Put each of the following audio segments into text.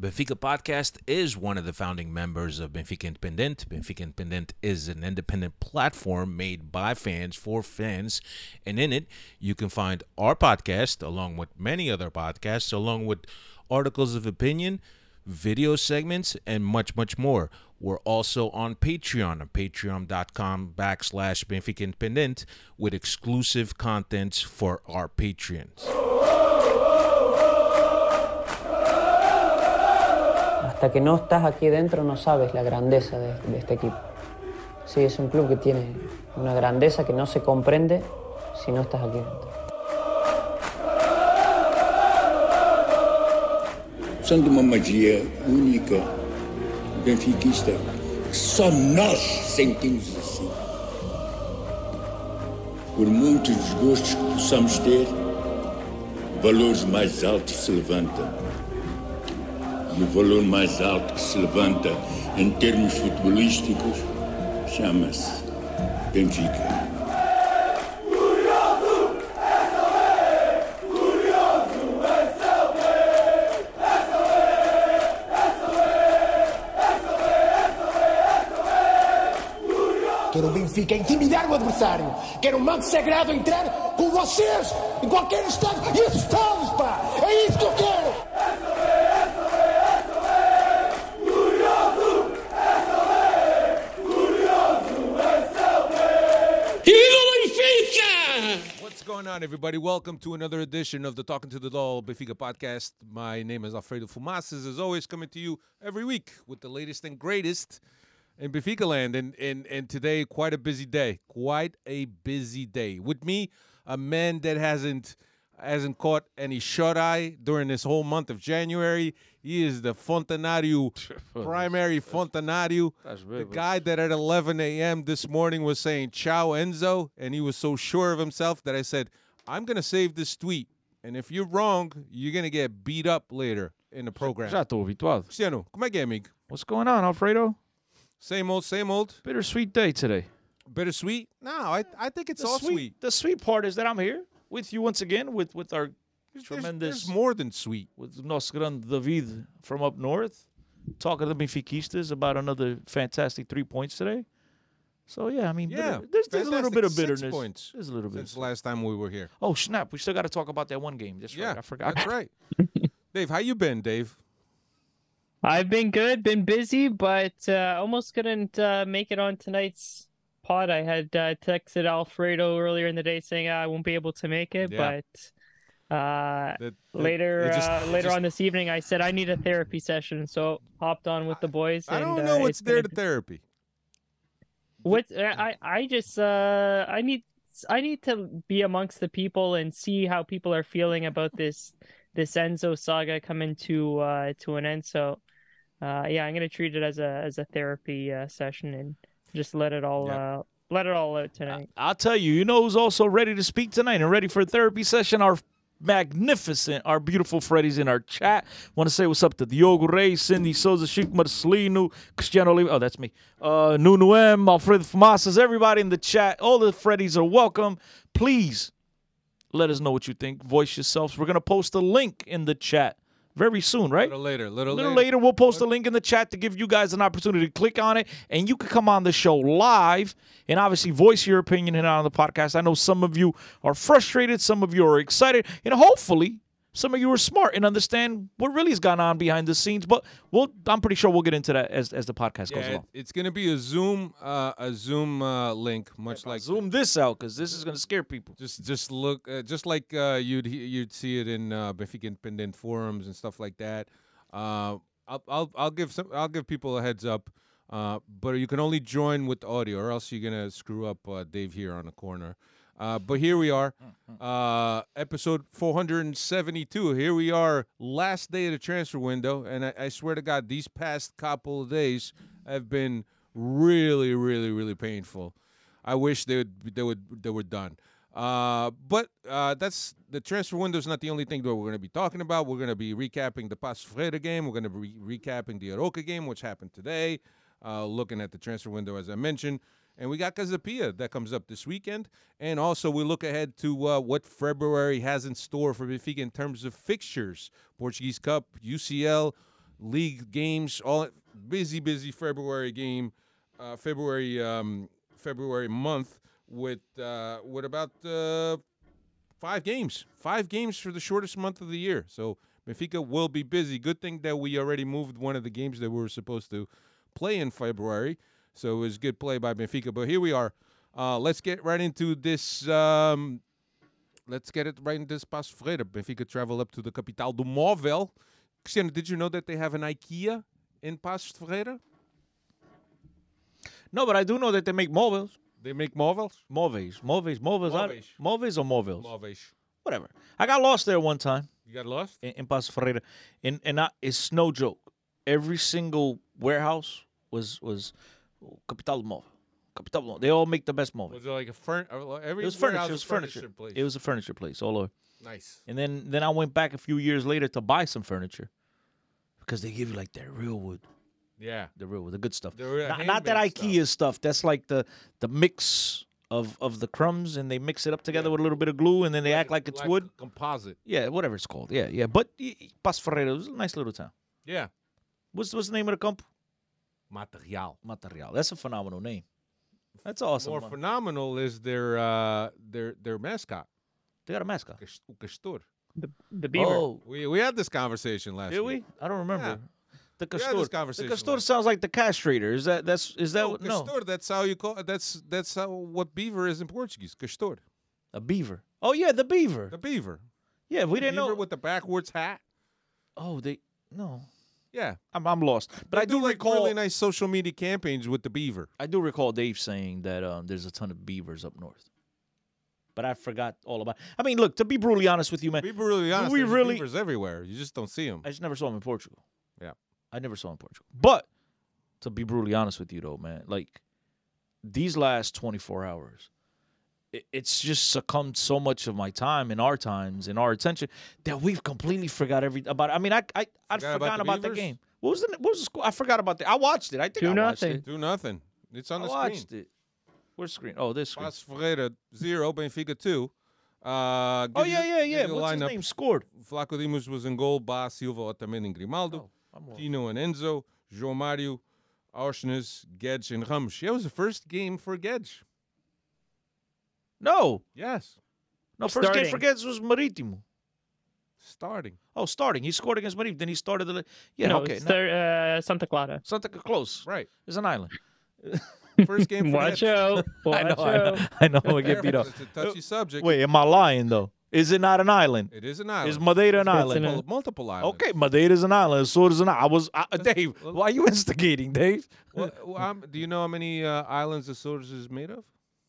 Benfica Podcast is one of the founding members of Benfica Independent. Benfica Independent is an independent platform made by fans for fans. And in it, you can find our podcast, along with many other podcasts, along with articles of opinion, video segments, and much, much more. We're also on Patreon, on patreon.com backslash Benfica Independent, with exclusive contents for our patrons. Hasta que no estás aquí dentro no sabes la grandeza de, este equipo. Sí, es un club que tiene una grandeza que no se comprende si no estás aquí dentro. São de uma magia única, benfiquista, só nós sentimos assim. Por muitos desgostos que possamos ter, valores mais altos se levantam. O valor mais alto que se levanta em termos futebolísticos chama-se Benfica. Quero o Benfica intimidar o adversário. Quero o manto sagrado entrar com vocês em qualquer estado e assustá-los, pá! É isso que eu quero! Everybody? Welcome to another edition of the Talking to the Doll Benfica podcast. My name is Alfredo Fumaces, as always, coming to you every week with the latest and greatest in Benfica land. And, and, and today, quite a busy day. Quite a busy day. With me, a man that hasn't hasn't caught any shut eye during this whole month of January. He is the Fontenario, primary Fontenario. The guy that at 11 a.m. this morning was saying, Ciao, Enzo. And he was so sure of himself that I said, I'm going to save this tweet. And if you're wrong, you're going to get beat up later in the program. Já estou habituado. Cristiano, como é que é, amigo? What's going on, Alfredo? Same old, same old. Bittersweet day today. Bittersweet? No, I, I think it's all sweet. The sweet part is that I'm here with you once again with with our There's, tremendous there's more than sweet. with nosso grande David from up north, talking to the Benfiquistas about another fantastic three points today. So yeah, I mean, Yeah, bitter- there's, there's a little bit of six bitterness. points There's a little bit. Since Of, the last time we were here. oh snap! We still got to talk about that one game. That's Yeah, right. I forgot. That's right. Dave, how you been, Dave? I've been good, been busy, but uh, almost couldn't uh, make it on tonight's pod. I had uh, texted Alfredo earlier in the day saying I won't be able to make it, Yeah. but uh, That- that- later just- uh, later just- on this evening, I said I need a therapy session, so hopped on with the boys. I don't and, know uh, what's it's there been to therapy. What I I just uh I need I need to be amongst the people and see how people are feeling about this this Enzo saga coming to uh to an end. So uh yeah, I'm gonna treat it as a as a therapy uh, session and just let it all Yeah. uh let it all out tonight. I'll tell you, you know who's also ready to speak tonight and ready for a therapy session? Our magnificent, our beautiful Freddy's in our chat. Want to say what's up to Diogo Reis, Cindy Souza, Chic Marcelino, Cristiano Oliva. Oh, that's me. Uh, Nuno M, Alfredo Famasas, everybody in the chat. All the Freddies are welcome. Please let us know what you think. Voice yourselves. We're going to post a link in the chat very soon, A right? little later, little, A little later. later, we'll post a link in the chat to give you guys an opportunity to click on it, and you can come on the show live and obviously voice your opinion here on the podcast. I know some of you are frustrated, some of you are excited, and hopefully some of you are smart and understand what really has gone on behind the scenes. But we'll, I'm pretty sure we'll get into that as, as the podcast goes Yeah, it- along. it's gonna be a Zoom, uh, a Zoom uh, link, much like Zoom this out because this is going to scare people. Just, just look, uh, just like uh, you'd you'd see it in uh, Independent forums and stuff like that. Uh, I'll, I'll, I'll give some, I'll give people a heads up. Uh, but you can only join with audio, or else you're gonna screw up uh, Dave here on the corner. Uh, but here we are, uh, episode 472. Here we are, last day of the transfer window, and I, I swear to God, these past couple of days have been really, really, really painful. I wish they would they would they were done. Uh, but uh, that's the transfer window is not the only thing that we're going to be talking about. We're going to be recapping the Paços Ferreira game. We're going to be recapping the Arouca game, which happened today. Uh, looking at the transfer window, as I mentioned, and we got Casa Pia that comes up this weekend, and also we look ahead to uh, what February has in store for Benfica in terms of fixtures: Portuguese Cup, UCL, league games. All busy, busy February game, uh, February um, February month with uh, with about uh, five games, five games for the shortest month of the year. So Benfica will be busy. Good thing that we already moved one of the games that we were supposed to play in February. So it was good play by Benfica. But here we are. Uh, let's get right into this. Um, let's get it right into this Paços Ferreira. Benfica travel up to the capital do Móvel. Cristiano, did you know that they have an IKEA in Paços Ferreira? No, but I do know that they make móveis. They make. Móveis, móveis, móveis. I- Móveis. Móveis or móveis? Móveis. Whatever. I got lost there one time You got lost? in, in Paços Ferreira, and and I, it's no joke. Every single warehouse was was Capital Móvel. Capital Móvel. They all make the best móveis. Was it like a furniture? Uh, every It was furniture. It was is furniture. place. It was a furniture place all over. nice. And then then I went back a few years later to buy some furniture because they give you like that real wood, Yeah. the real wood, the good stuff. The Not, not that IKEA stuff. That's like the the mix of of the crumbs and they mix it up together with a little bit of glue and then they act like it's wood. Composite. Yeah, whatever it's called. Yeah, yeah. But y- Ferreira was a nice little town. Yeah. What's what's the name of the campo? Mata Real. Material. That's a phenomenal name. That's awesome. More man. phenomenal is their uh, their their mascot, they got a mascot. O Castor. The, the beaver. Oh, We we had this conversation last did week. we? I don't remember. The We had Castor. this The conversation Castor sounds like the castrator. Is that that's is that No, what- no Castor. That's how you call. That's that's how what beaver is in Portuguese. Castor. a beaver? Oh yeah, the beaver. The beaver. Yeah, we The didn't beaver know. with the backwards hat. oh, they no. Yeah. I'm I'm lost. But They I do like recall. really nice social media campaigns with the beaver. I do recall Dave saying that um, there's a ton of beavers up north. But I forgot all about. I mean, look. To be brutally honest with you, man, Be brutally honest. we there's really- beavers everywhere. You just don't see them. I just never saw them in Portugal. Yeah. I never saw him in Portugal. But to be brutally honest with you, though, man, like these last 24 hours, it, it's just succumbed so much of my time in our times and our attention that we've completely forgot every about. It. I mean, I I I'd Forgot about the about the game. What was the what was the score? I forgot about the. I watched it. I think Two I watched it. Do nothing. It's on I the watched screen. it. Where's screen? Oh, this screen. Paços Ferreira zero, Benfica two. Uh, Oh yeah, yeah, yeah. you a What's his name? Scored. Vlachodimos was in goal. Bas Silva, Otamendi, Grimaldo. Oh, Tino and Enzo. João Mário, Aursnes, Guedes, and Ramos. Yeah, it was the first game for Guedes. No, Yes, no. First game Starting. for Guedes was Marítimo. starting. Oh, starting. He scored against Marítimo. Then he started the. Yeah, no, okay. it's now- uh, Santa Clara. Santa close. Right. It's an island. First game for Watch out. Watch I know, I know. out. I know. I get beat up. It's a touchy subject. Wait, am I lying though? Is it not an island? It is an island. Is Madeira an It's island? an- multiple, multiple islands. Okay, Madeira is an island. So is an island. I was I, Dave. Why are you instigating, Dave? Well, well, um, do you know how many uh, islands Azores is made of?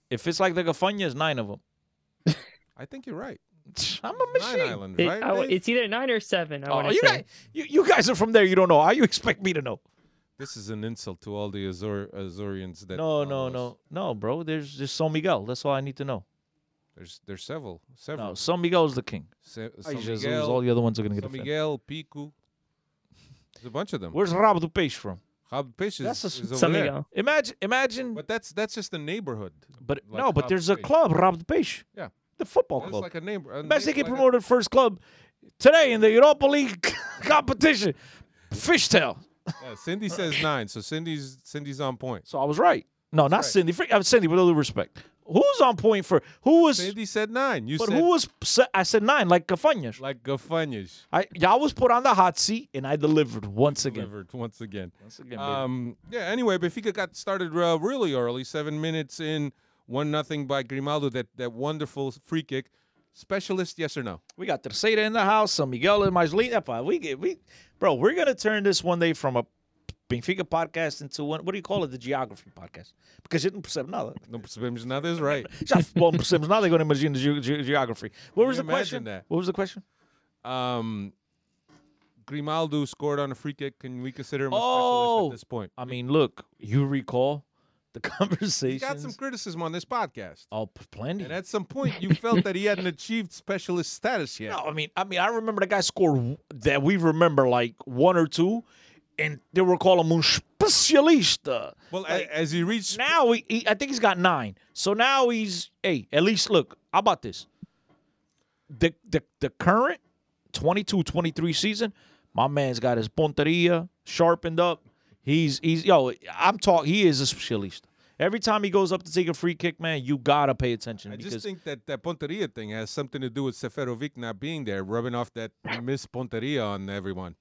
If it's like the Gafanha, it's nine of them. I think you're right. I'm a Nine machine. islands, It- I- it's either nine or seven. I Oh, you say. guys, you, you guys are from there. You don't know. How you expect me to know? This is an insult to all the Azor- Azorians that. No, no, us. no, no, bro. There's just San Miguel. That's all I need to know. There's there's several, several. No, San Miguel is the king. Se- Ay, San Jesus, Miguel, all the other ones are gonna get San offended. Miguel, Pico. There's a bunch of them. Where's Rabo do Peixe from? Rabo de Peixe is, That's a- is over San there. Miguel. Imagine, imagine. But that's that's just the neighborhood. But Like no, but Rabo there's a Peixe. club, Rabo do Peixe. Yeah. The football That's club. like a neighbor. A Imagine they neighbor- like a- promoted first club today in the Europa League competition. Fishtail. yeah, Cindy says nine, so Cindy's Cindy's on point. So I was right. No, not right. Cindy. Freak- uh, Cindy, with all due respect. Who's on point for who was? Cindy said nine. You but said who was? I said nine, like Cafanhas. like Gafanhas I y'all was put on the hot seat, and I delivered once again. delivered once again. Once again, baby. Um, yeah. Anyway, Benfica got started uh, really early, seven minutes in, one nothing by Grimaldo. That that wonderful free kick. Specialist, yes or no? we got Terceira in the house, San Miguel and. Epa, We get we, bro. We're gonna turn this one day from a Benfica podcast into one. What do you call it? The geography podcast. Because you não percebe nada. Não percebemos nada is right. Já futebol não percebemos nada. Agora imagina ge- ge- geography. What was the question? that? What was the question? Um, Grimaldo scored on a free kick. Can we consider him a Oh, specialist at this point? I mean, look, you recall the He conversations. got some criticism on this podcast. Oh, plenty. And at some point, you felt that he hadn't achieved specialist status yet. No, I mean, I mean, I remember the guy scored that we remember like one or two, and they were calling him un specialista. Well, Like, as he reached, Now he, he, I think he's got nine. So now he's hey, at least look. How about this? The the the current 22-23 season, My man's got his punteria sharpened up. He's he's yo. I'm talking. He is a specialista. Every time he goes up to take a free kick, man, you gotta pay attention I just think that that Ponteria thing has something to do with Seferovic not being there, rubbing off that Miss Ponteria on everyone.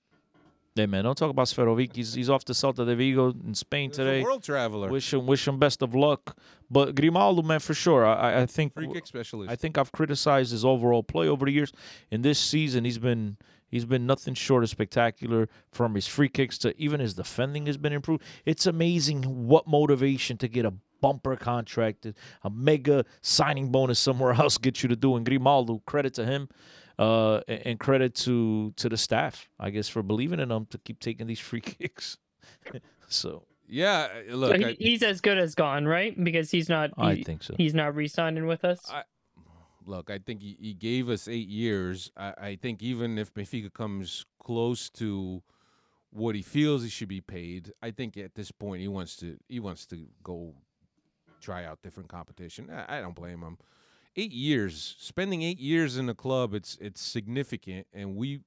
Man, don't talk about Seferovic. He's he's off to Celta de Vigo in Spain today. world traveler, Wish him wish him best of luck. But Grimaldo, man, for sure. I I- I think free kick specialist. I think I've criticized his overall play over the years. In this season, he's been he's been nothing short of spectacular. From his free kicks to even his defending has been improved. It's amazing what motivation to get a bumper contract, a mega signing bonus somewhere else gets you to do. And Grimaldo, credit to him. Uh, and credit to to the staff, I guess, for believing in him to keep taking these free kicks. so yeah, uh, So look, he, I, he's as good as gone, right? Because he's not. I he- think so. He's not re-signing with us. I- look, I think he, he gave us eight years. I, I think even if Benfica comes close to what he feels he should be paid, I think at this point he wants to he wants to go try out different competition. I, I don't blame him. Eight years, spending eight years in the club, it's it's significant, and we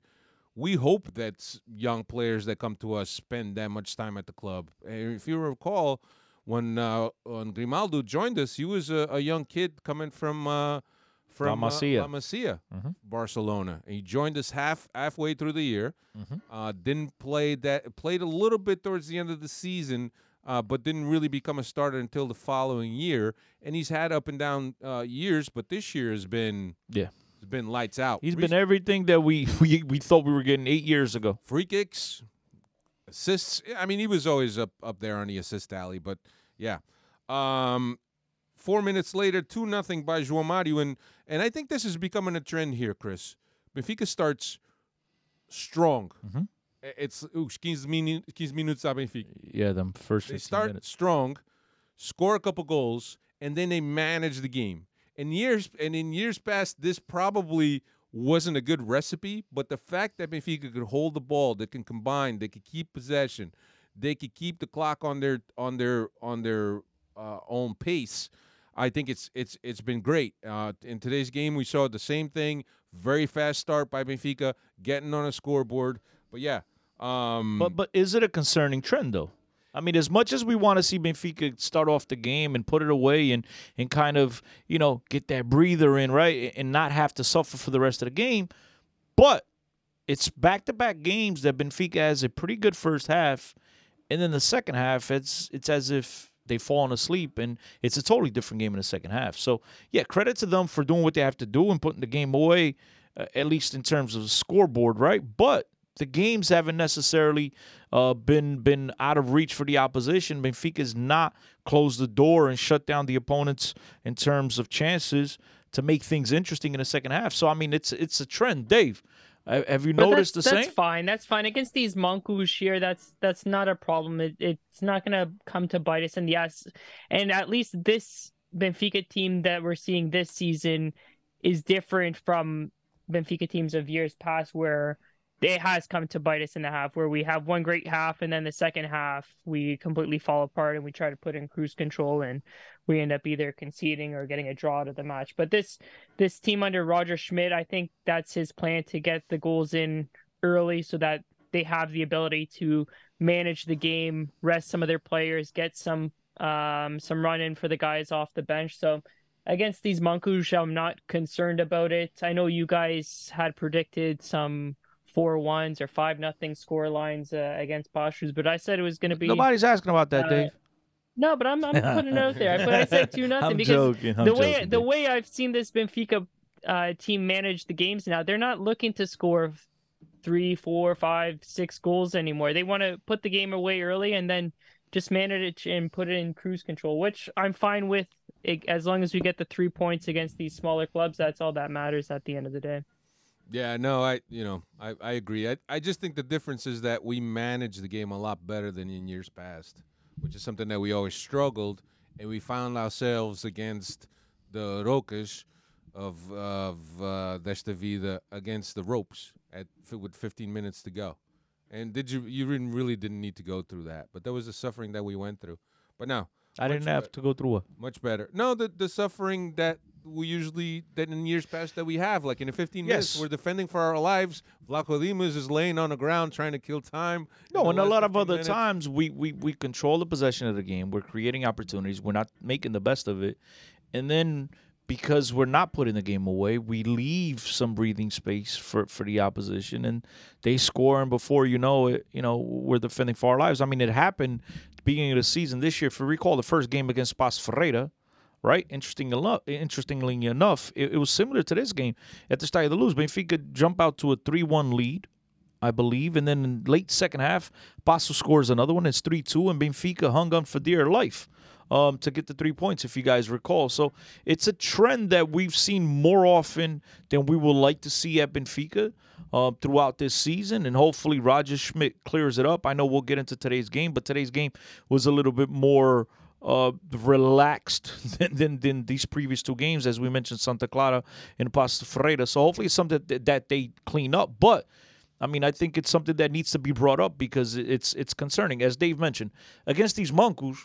we hope that young players that come to us spend that much time at the club. And if you recall, when uh, when Grimaldo joined us, he was a, a young kid coming from uh, from La uh, Masia. La Masia, Mhm. Barcelona. And he joined us half halfway through the year. Mhm. Uh, didn't play that played a little bit towards the end of the season, uh, but didn't really become a starter until the following year. And he's had up and down uh, years, but this year has been yeah, has been lights out. he's Free- been everything that we we, we thought we were getting eight years ago. free kicks, assists. I mean, he was always up up there on the assist alley, but yeah. Um, four minutes later, two nothing by João Mario, and and I think this is becoming a trend here, Chris. Benfica starts strong. Mhm. It's ooh, 15 minu- 15 minutos a Benfica. Yeah, them first They 15 start minutes. strong, score a couple goals, and then they manage the game. In years and in years past, this probably wasn't a good recipe, but the fact that Benfica could hold the ball, they can combine, they could keep possession, they could keep the clock on their on their on their uh, own pace. I think it's it's it's been great. Uh, in today's game, we saw the same thing. Very fast start by Benfica, getting on a scoreboard. But yeah, um, But but is it a concerning trend though? I mean, as much as we want to see Benfica start off the game and put it away and and kind of you know get that breather in right and not have to suffer for the rest of the game, but it's back to back games that Benfica has a pretty good first half, and then the second half it's it's as if they've fallen asleep and it's a totally different game in the second half. So yeah, credit to them for doing what they have to do and putting the game away, uh, at least in terms of the scoreboard, right? But the games haven't necessarily uh, been been out of reach for the opposition. Benfica's not closed the door and shut down the opponents in terms of chances to make things interesting in the second half. So I mean, it's it's a trend, Dave. Have you But noticed that's, the that's same? fine. That's fine against these monkus here. That's that's not a problem. It, it's not gonna come to bite us in the ass. And at least this Benfica team that we're seeing this season is different from Benfica teams of years past, where it has come to bite us in the half. Where we have one great half, and then the second half we completely fall apart, and we try to put in cruise control, and we end up either conceding or getting a draw to the match. But this this team under Roger Schmidt, I think that's his plan to get the goals in early so that they have the ability to manage the game, rest some of their players, get some um some run in for the guys off the bench. So against these Monkush, I'm not concerned about it. I know you guys had predicted some four ones or five nothing score lines uh, against Pashus, but I said it was going to be Nobody's asking about that, uh, Dave. no, but I'm I'm putting it out there. But I said two nothing because joking. The way joking, the Dave. way I've seen this Benfica uh, team manage the games now, they're not looking to score three, four, five, six goals anymore. They want to put the game away early and then just manage it and put it in cruise control, which I'm fine with. As long as we get the three points against these smaller clubs, that's all that matters at the end of the day. Yeah, no, I you know I, I agree. I, I just think the difference is that we manage the game a lot better than in years past, which is something that we always struggled, and we found ourselves against the Rocas of of uh, Desta against the ropes at with 15 minutes to go. And did you you really didn't need to go through that, but that was the suffering that we went through. But now I didn't have to go through a. Much better. No, the the suffering that we usually that in years past that we have, like in the 15 minutes, Yes. we're defending for our lives. Vlachodimos is laying on the ground trying to kill time. No, and a lot of other minutes. times we, we we control the possession of the game. We're creating opportunities. We're not making the best of it, and then because we're not putting the game away, we leave some breathing space for for the opposition, and they score. And before you know it, you know we're defending for our lives. I mean, it happened beginning of the season this year. If you recall, the first game against Paços Ferreira. Right, interesting enough. Interestingly enough, it, it was similar to this game. At the start of the lose, Benfica jump out to a three-one lead, I believe. And then in late second half, Paços scores another one. It's 3 2, and Benfica hung on for dear life um, to get the three points, if you guys recall. So it's a trend that we've seen more often than we would like to see at Benfica. Uh, throughout this season, and hopefully Roger Schmidt clears it up. I know we'll get into today's game, but today's game was a little bit more uh, relaxed than, than, than these previous two games, as we mentioned, Santa Clara and Paços Ferreira. So hopefully it's something that, that they clean up. But I mean, I think it's something that needs to be brought up because it's it's concerning. As Dave mentioned, against these Monkus,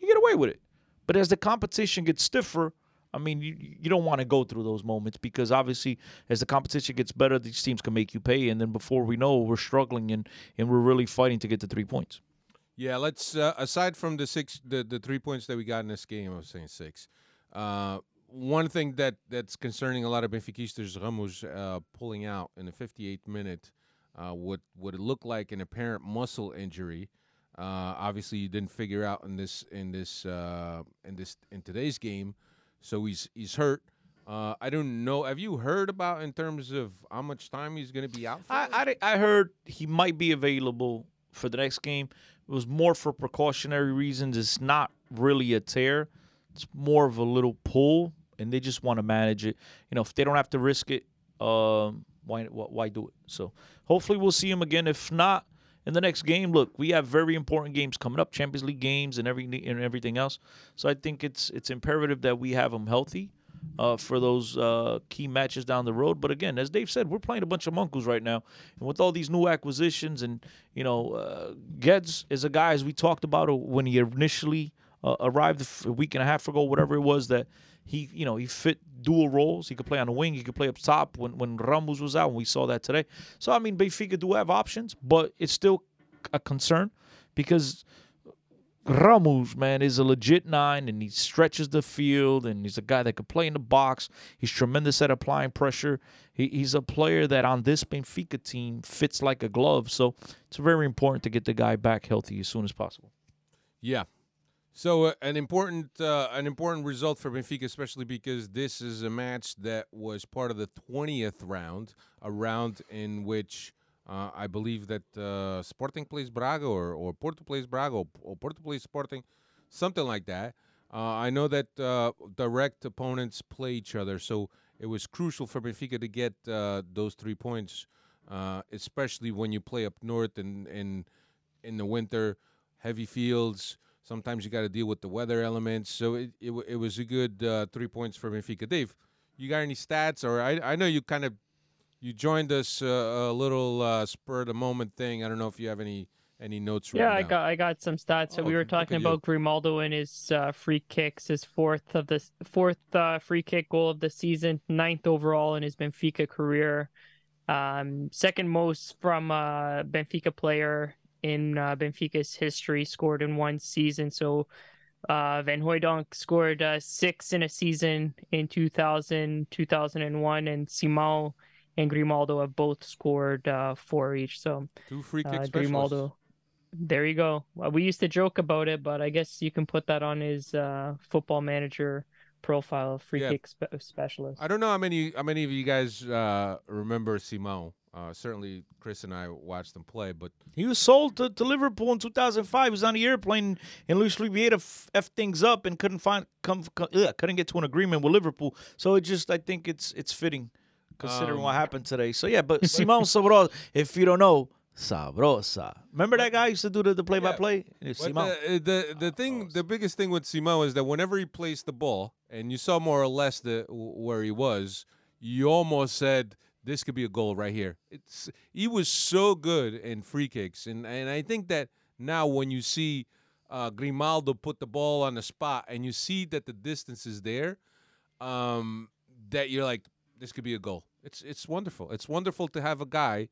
you get away with it. But as the competition gets stiffer, I mean, you, you don't want to go through those moments because obviously, as the competition gets better, these teams can make you pay. And then before we know, we're struggling and, and we're really fighting to get the three points. Yeah, let's uh, aside from the six, the, the three points that we got in this game, I was saying six. Uh, one thing that that's concerning a lot of Benfiquistas, Ramos uh, pulling out in the 58th minute, uh, what what it looked like an apparent muscle injury. Uh, obviously, you didn't figure out in this in this uh, in this in today's game, so he's he's hurt. Uh, I don't know. Have you heard about in terms of how much time he's going to be out for? I, I, I heard he might be available for the next game. It was more for precautionary reasons. It's not really a tear. It's more of a little pull, and they just want to manage it. You know, if they don't have to risk it, um, why why do it? So hopefully we'll see him again. If not, in the next game, look, we have very important games coming up, Champions League games and every and everything else. So I think it's it's imperative that we have them healthy uh, for those uh, key matches down the road. But again, as Dave said, we're playing a bunch of monkeys right now, and with all these new acquisitions, and you know, uh, Guedes is a guy as we talked about when he initially uh, arrived a week and a half ago, whatever it was that. He, you know, he fit dual roles. He could play on the wing. He could play up top when, when Ramos was out, and we saw that today. So, I mean, Benfica do have options, but it's still a concern because Ramos, man, is a legit nine, and he stretches the field, and he's a guy that could play in the box. He's tremendous at applying pressure. He, he's a player that on this Benfica team fits like a glove. So it's very important to get the guy back healthy as soon as possible. Yeah. So uh, an important uh, an important result for Benfica, especially because this is a match that was part of the twentieth round, a round in which uh, I believe that uh, Sporting plays Braga or, or Porto plays Braga or, or Porto plays Sporting, something like that. Uh, I know that uh, direct opponents play each other, so it was crucial for Benfica to get those three points, especially when you play up north and in in the winter, heavy fields. Sometimes you got to deal with the weather elements. So it it, it was a good uh, three points for Benfica. Dave, you got any stats? Or I I know you kind of you joined us uh, a little uh, spur of the moment thing. I don't know if you have any any notes. Yeah, written I got I got some stats. So Oh, we were talking at you. about Grimaldo and his uh, free kicks, his fourth of the fourth uh, free kick goal of the season, ninth overall in his Benfica career, um, second most from a Benfica player in uh, Benfica's history, scored in one season. So uh, Van Hooijdonk scored uh, six in a season in 2000, 2001, and Simão and Grimaldo have both scored uh, four each. So Two free kicks. uh, specialists. Grimaldo. There you go. Well, we used to joke about it, but I guess you can put that on his uh, football manager profile, free Yeah. kick spe- specialist. I don't know how many how many of you guys uh, remember Simão. Uh, certainly, Chris and I watched them play, but He was sold to, to Liverpool in 2005. He was on the airplane, and Luis Vieira f, f things up and couldn't find come, come ugh, couldn't get to an agreement with Liverpool. So it just I think it's it's fitting considering Um, what happened today. So yeah, but Simão Sabrosa, if you don't know, Sabrosa. Remember that guy used to do the, the play by play? But Simão. the, the the thing, the biggest thing with Simão is that whenever he placed the ball, and you saw more or less the where he was, you almost said this could be a goal right here. It's he was so good in free kicks, and and I think that now when you see uh, Grimaldo put the ball on the spot, and you see that the distance is there, um, that you're like, this could be a goal. It's it's wonderful. It's wonderful to have a guy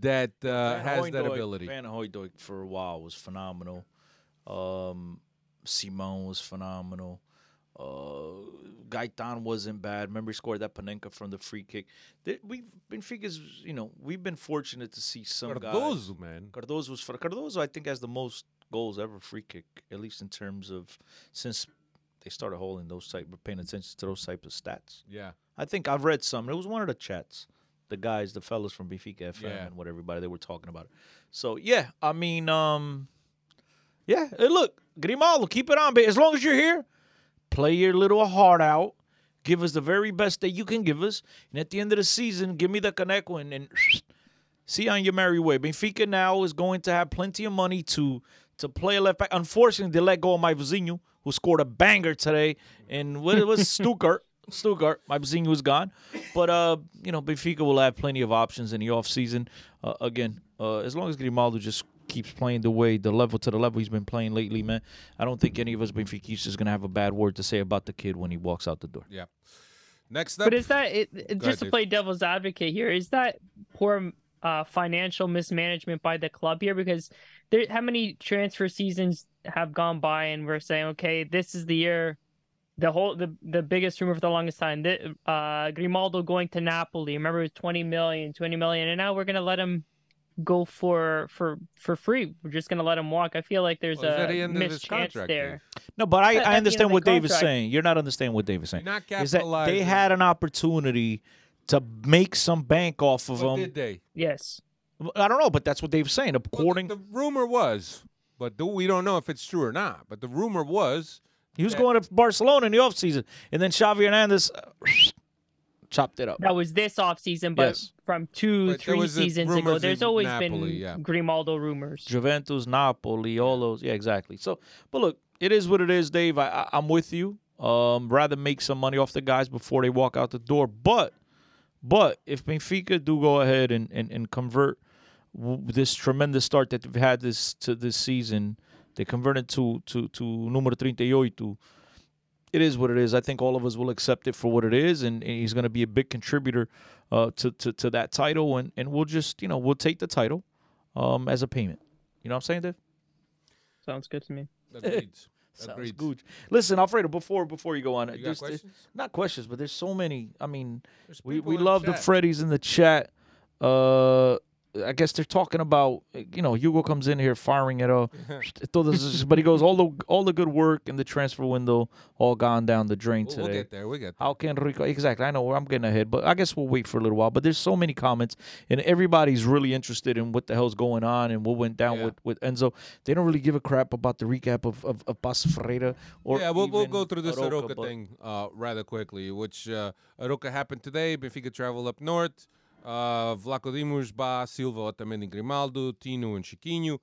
that uh, has that ability. Van Hooijdonk for a while was phenomenal. Um, Simão was phenomenal. Uh, Gaitan wasn't bad. Remember, he scored that Panenka from the free kick. Th- We Benfica's, you know, we've been fortunate to see some guys. Cardozo, man. Cardozo was for Cardozo. I think has the most goals ever free kick, at least in terms of since they started holding those type, paying attention to those type of stats. Yeah. I think I've read some. It was one of the chats. The guys, the fellas from Benfica FM Yeah. and what everybody they were talking about it. So yeah, I mean, um, yeah. Hey, look, Grimaldo, keep it on, but as long as you're here, play your little heart out. Give us the very best that you can give us, and at the end of the season, give me the Caneco and, and see you on your merry way. Benfica now is going to have plenty of money to to play a left back. Unfortunately, they let go of my Vizinho, who scored a banger today, and what it was Stuttgart. Stuttgart, my Vizinho was gone, but uh, you know, Benfica will have plenty of options in the offseason. Uh, again, uh, as long as Grimaldo just keeps playing the way, the level to the level he's been playing lately, man, I don't think any of us Benfiquistas is gonna have a bad word to say about the kid when he walks out the door. Yeah. Next up, But is that it, it- ahead, just to Dave. play devil's advocate here? Is that poor uh, financial mismanagement by the club here? Because there, how many transfer seasons have gone by and we're saying, okay, this is the year, the whole the the biggest rumor for the longest time, that uh, Grimaldo going to Napoli. Remember, it was 20 million, 20 million, and now we're gonna let him go for for for free. We're just gonna let him walk. I feel like there's Well, a the end of his missed chance contract, there. No, but I, At- at the I understand what the Dave is saying. You're not understanding what Dave is saying. You're not Is that they had an opportunity to make some bank off of But him. did they? Yes. I don't know, but that's what Dave's saying. Well, the- According, the, rumor was, but do, we don't know if it's true or not. But the rumor was, he was going to Barcelona in the offseason, and then Xavi Hernandez uh, chopped it up. That was this offseason, but Yes. From two, But three was seasons ago, there's always Napoli, been yeah. Grimaldo rumors. Juventus, Napoli, all those. Yeah, exactly. So, but look, it is what it is, Dave. I, I, I'm with you. Um, rather make some money off the guys before they walk out the door. But, but if Benfica do go ahead and and, and convert w- this tremendous start that they've had this to this season, they converted to to to número 38. It is what it is. I think all of us will accept it for what it is, and, and he's going to be a big contributor uh, to, to to that title, and and we'll just you know we'll take the title um, as a payment. You know what I'm saying, Dave? Sounds good to me. agreed. Sounds agreed. good. Listen, Alfredo, before before you go on, You got there's- there's- questions? not questions, but there's so many. I mean, we we love the chat. Freddies in the chat. Uh, I guess they're talking about you know Hugo comes in here firing it all, but he goes all the all the good work in the transfer window all gone down the drain today. we'll get there. We get there. How can Rico? Exactly. I know where I'm getting ahead, but I guess we'll wait for a little while. But there's so many comments, and everybody's really interested in what the hell's going on and what went down Yeah. with, with Enzo. They don't really give a crap about the recap of of, of Paços Ferreira or yeah, we'll, we'll go through this Arouca, Arouca thing uh, rather quickly, which uh, Arouca happened today. Benfica travel up north. Uh, Vlachodimos, Ba, Silva, Otamendi, Grimaldo, Tino, and Chiquinho.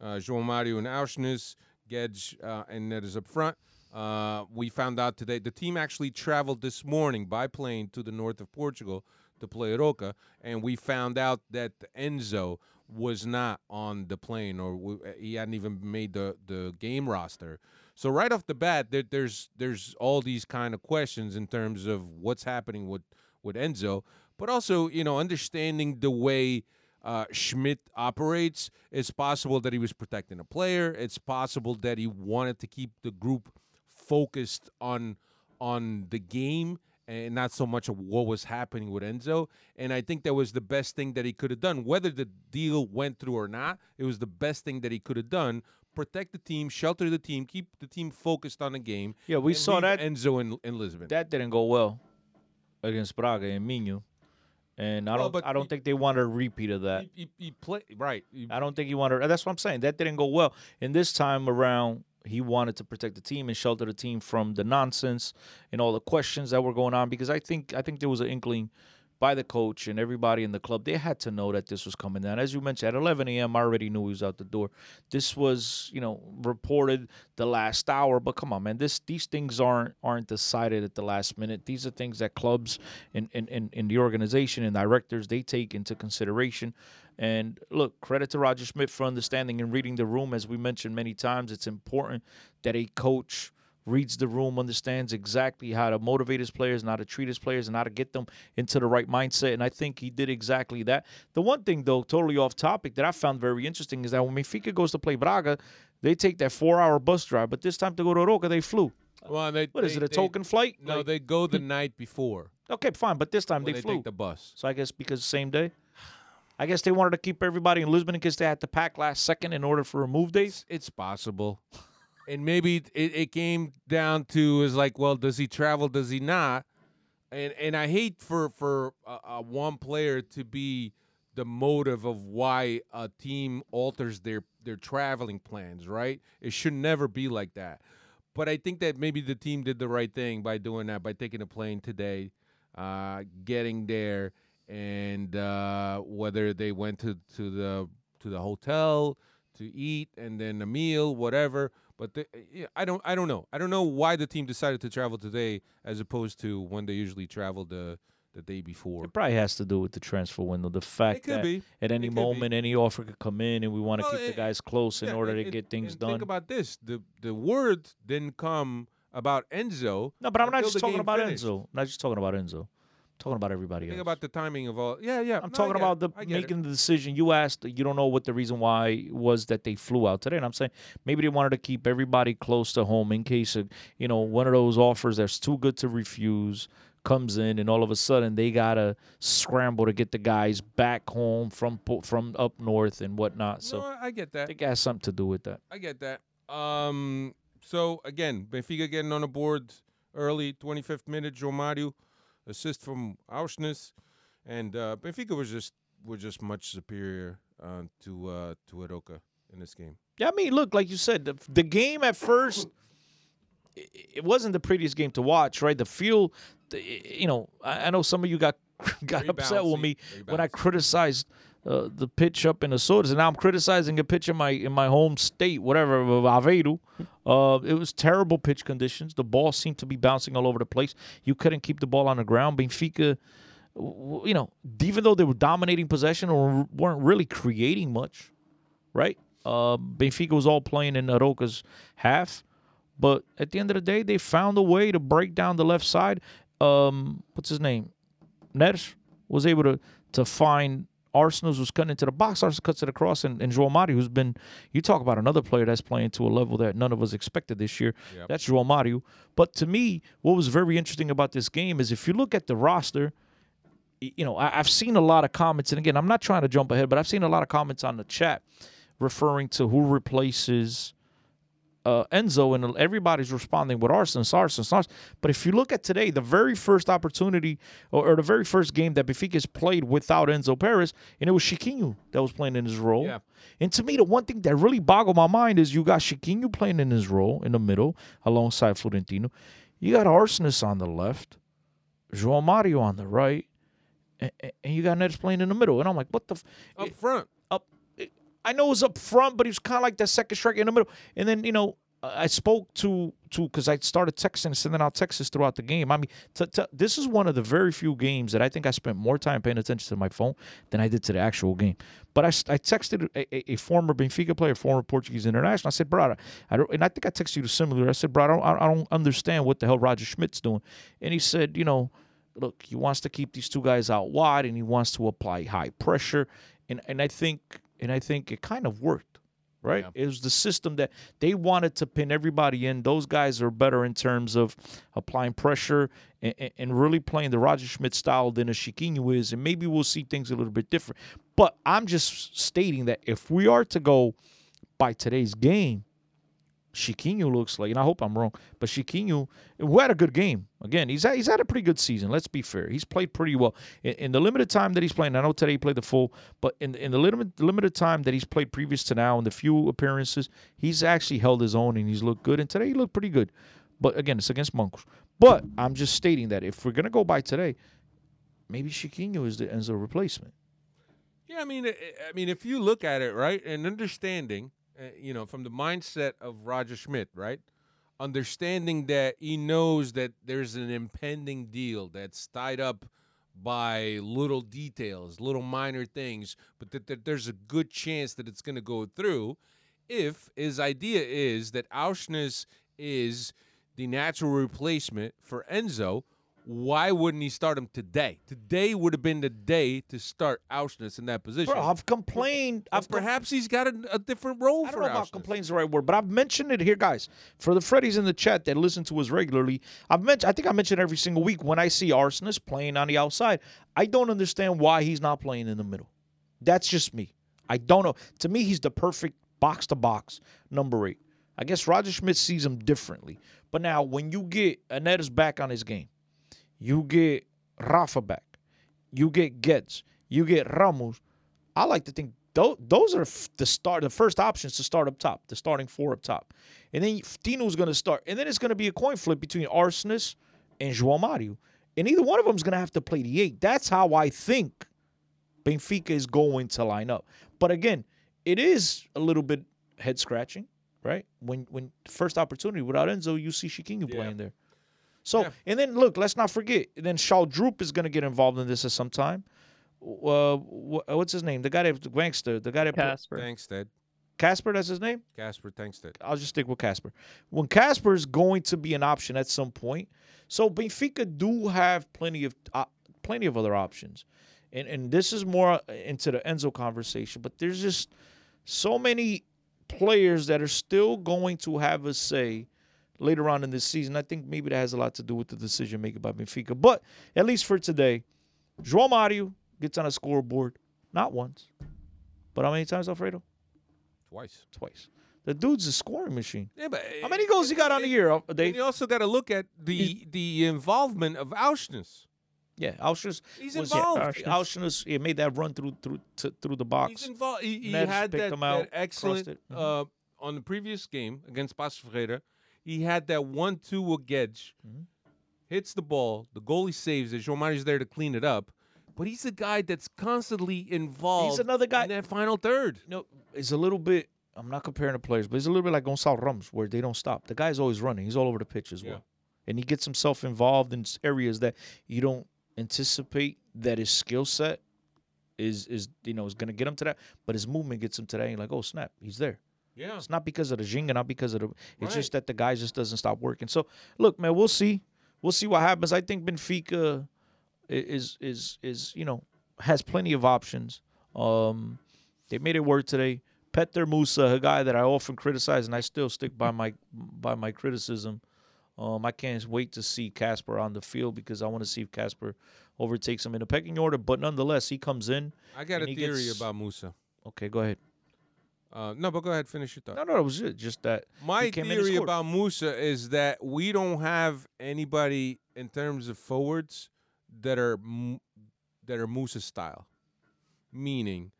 Uh, João Mario and Aursnes, Guedes, uh, and is up front. Uh, we found out today the team actually traveled this morning by plane to the north of Portugal to play Arouca, and we found out that Enzo was not on the plane, or he hadn't even made the, the game roster. So right off the bat, there, there's there's all these kind of questions in terms of what's happening with with Enzo, but also you know understanding the way uh, Schmidt operates. It's possible that he was protecting a player. It's possible that he wanted to keep the group focused on on the game and not so much of what was happening with Enzo. And I think that was the best thing that he could have done. Whether the deal went through or not, it was the best thing that he could have done. Protect the team, shelter the team, keep the team focused on the game. Yeah, we saw that. Enzo in, in Lisbon. that didn't go well against Braga and Minho, and I Well, don't I don't he- think they want a repeat of that. he, he, he play right. He- I don't think he wanted. That's what I'm saying. That didn't go well. And this time around, he wanted to protect the team and shelter the team from the nonsense and all the questions that were going on. Because I think I think there was an inkling by the coach and everybody in the club. They had to know that this was coming down. As you mentioned, at 11 a.m., I already knew he was out the door. This was, you know, reported the last hour. But come on, man, this these things aren't aren't decided at the last minute. These are things that clubs and in, in, in the organization and directors they take into consideration. And look, credit to Roger Schmidt for understanding and reading the room. As we mentioned many times, it's important that a coach reads the room, understands exactly how to motivate his players and how to treat his players and how to get them into the right mindset. And I think he did exactly that. The one thing, though, totally off topic, that I found very interesting is that when Benfica goes to play Braga, they take that four-hour bus drive, but this time to go to Roca, they flew. Well, they, What is they- it, a they- token flight? No, Like- they go the hmm. night before. Okay, fine, but this time when they, they flew. take the bus. So I guess because same day. I guess they wanted to keep everybody in Lisbon in case they had to pack last second in order for a move days. It's possible. And maybe it, it came down to is like, well, does he travel? Does he not? And and I hate for for uh, uh, one player to be the motive of why a team alters their their traveling plans. Right? It should never be like that. But I think that maybe the team did the right thing by doing that by taking a plane today, uh, getting there, and uh, whether they went to to the to the hotel to eat and then a meal, whatever. But the, eh, yeah, I don't, I don't know. I don't know why the team decided to travel today as opposed to when they usually travel the the day before. It probably has to do with the transfer window. The fact It that be. at any It could be. moment any offer could come in, and we want to Well, keep the eh, guys close in order and- to get things done. Think about this: the the word didn't come about Enzo. no, but I'm not just talking about finished. Enzo. I'm not just talking about Enzo. Talking about everybody I think else. about the timing of all. Yeah, yeah. I'm no, talking about the get it. making the decision. You asked, you don't know what the reason why was that they flew out today, and I'm saying maybe they wanted to keep everybody close to home in case of you know one of those offers that's too good to refuse comes in, and all of a sudden they gotta scramble to get the guys back home from from up north and whatnot. So no, I get that. it has something to do with that. I get that. Um. So again, Benfica getting on the board early, 25th minute. João Mario, assist from Aursnes, and uh, Benfica was just were just much superior uh, to uh, to Arouca in this game. Yeah, I mean, look, like you said, the, the game at first, it wasn't the prettiest game to watch, right? The feel, the, you know, I, I know some of you got got Very upset with me very when I criticized uh, the pitch up in the Sodas, and now I'm criticizing a pitch in my in my home state, whatever, Aveiro. Uh, it was terrible pitch conditions. The ball seemed to be bouncing all over the place. You couldn't keep the ball on the ground. Benfica, you know, even though they were dominating possession or weren't really creating much, right? Uh, Benfica was all playing in Arouca's half, but at the end of the day, they found a way to break down the left side. Um, what's his name? Neres was able to to find Arsenal's was cutting into the box. Arsenal cuts it across, and, and João Mario, who's been, you talk about another player that's playing to a level that none of us expected this year. Yep. That's João Mario. But to me, what was very interesting about this game is if you look at the roster, you know, I, I've seen a lot of comments, and again, I'm not trying to jump ahead, but I've seen a lot of comments on the chat referring to who replaces uh, Enzo, and everybody's responding with Arsenal, Arsenal, Arsenal. But if you look at today, the very first opportunity or, or the very first game that Benfica's played without Enzo Perez, and it was Chiquinho that was playing in his role. Yeah. And to me, the one thing that really boggled my mind is you got Chiquinho playing in his role in the middle alongside Florentino. You got Aursnes on the left, João Mario on the right, and, and you got Nets playing in the middle. And I'm like, what the? F-? Up front. I know it was up front, but he was kind of like that second striker in the middle. And then you know, I spoke to to because I started texting and sending out texts throughout the game. I mean, t- t- this is one of the very few games that I think I spent more time paying attention to my phone than I did to the actual game. But I, I texted a, a, former Benfica player, former Portuguese international. I said, "Bro, I don't," and I think I texted you similar. I said, "Bro, I don't, I don't understand what the hell Roger Schmidt's doing." And he said, "You know." look, he wants to keep these two guys out wide and he wants to apply high pressure. And and I think and I think it kind of worked. Right? Yeah. It was the system that they wanted to pin everybody in. Those guys are better in terms of applying pressure and, and- and really playing the Roger Schmidt style than a Chiquinho is. And maybe we'll see things a little bit different. But I'm just stating that if we are to go by today's game, Chiquinho looks like, and I hope I'm wrong, but Chiquinho, who had a good game. Again, he's had, he's had a pretty good season. Let's be fair. He's played pretty well in, in the limited time that he's playing. I know today he played the full, but in in the limited limited time that he's played previous to now, and the few appearances, he's actually held his own and he's looked good. And today he looked pretty good. But again, it's against Monks. But I'm just stating that if we're gonna go by today, maybe Chiquinho is the Enzo replacement. Yeah, I mean, I mean, if you look at it right and understanding, uh, you know, from the mindset of Roger Schmidt, right, understanding that he knows that there's an impending deal that's tied up by little details, little minor things, but that, that there's a good chance that it's going to go through. If his idea is that Aursnes is the natural replacement for Enzo, why wouldn't he start him today? Today would have been the day to start Aursnes in that position. Bro, I've complained. I've com- perhaps he's got a, a different role I don't know about complaints the right word, but I've mentioned it here, guys. For the Freddies in the chat that listen to us regularly, I've mentioned. I think I mentioned every single week when I see Aursnes playing on the outside. I don't understand why he's not playing in the middle. That's just me. I don't know. To me, he's the perfect box to box number eight. I guess Roger Schmidt sees him differently. But now, when you get Anetta's back on his game, you get Rafa back, you get Guedes, you get Ramos. I like to think those, those are the start, the first options to start up top, the starting four up top, and then Tino's going to start, and then it's going to be a coin flip between Aursnes and João Mario, and either one of them is going to have to play the eight. That's how I think Benfica is going to line up. But again, it is a little bit head scratching, right? When when first opportunity without Enzo, you see Chiquinho Yeah. playing there. So Yeah. and then look, let's not forget. Then Schjelderup is going to get involved in this at some time. Uh, what's his name? The guy that the gangster, the guy that put- Casper. Thanks, Ted. Casper. That's his name. Casper, thanks, Ted. I'll just stick with Casper. When Casper is going to be an option at some point, so Benfica do have plenty of uh, plenty of other options, and and this is more into the Enzo conversation. But there's just so many players that are still going to have a say later on in this season. I think maybe that has a lot to do with the decision making by Benfica. But at least for today, João Mario gets on a scoreboard not once, but how many times, Alfredo? Twice. Twice. The dude's a scoring machine. Yeah, but How many goals he got on the year? And Dave? you also got to look at the the involvement of Aursnes. Yeah, Aursnes He's was involved. Aursnes. Aursnes. He made that run through through to, through the box. He's involved. He, he had that, out, that excellent. Mhm. uh, on the previous game against Paços Ferreira. He had that one-two with Guedes, Mm-hmm. hits the ball. The goalie saves it. João Mario's there to clean it up. But he's a guy that's constantly involved. He's another guy- in that final third. you know, it's a little bit. I'm not comparing the players, but it's a little bit like Gonçalo Ramos, where they don't stop. The guy's always running. He's all over the pitch as Yeah. well, and he gets himself involved in areas that you don't anticipate that his skill set is is you know is going to get him to that, but his movement gets him to that. And you're like, oh snap, he's there. Yeah. It's not because of the Jinga, not because of the. It's Right. just that the guy just doesn't stop working. So look, man, we'll see. We'll see what happens. I think Benfica is is is you know has plenty of options. Um, they made it work today. Petar Musa, a guy that I often criticize, and I still stick by my by my criticism. Um, I can't wait to see Casper on the field because I want to see if Casper overtakes him in the pecking order. But nonetheless, he comes in. I got a theory gets- about Musa. Okay, go ahead. Uh, no, but go ahead. Finish your thought. No, no, it was it. Just that My theory about Musa is that we don't have anybody in terms of forwards that are that are Musa style, meaning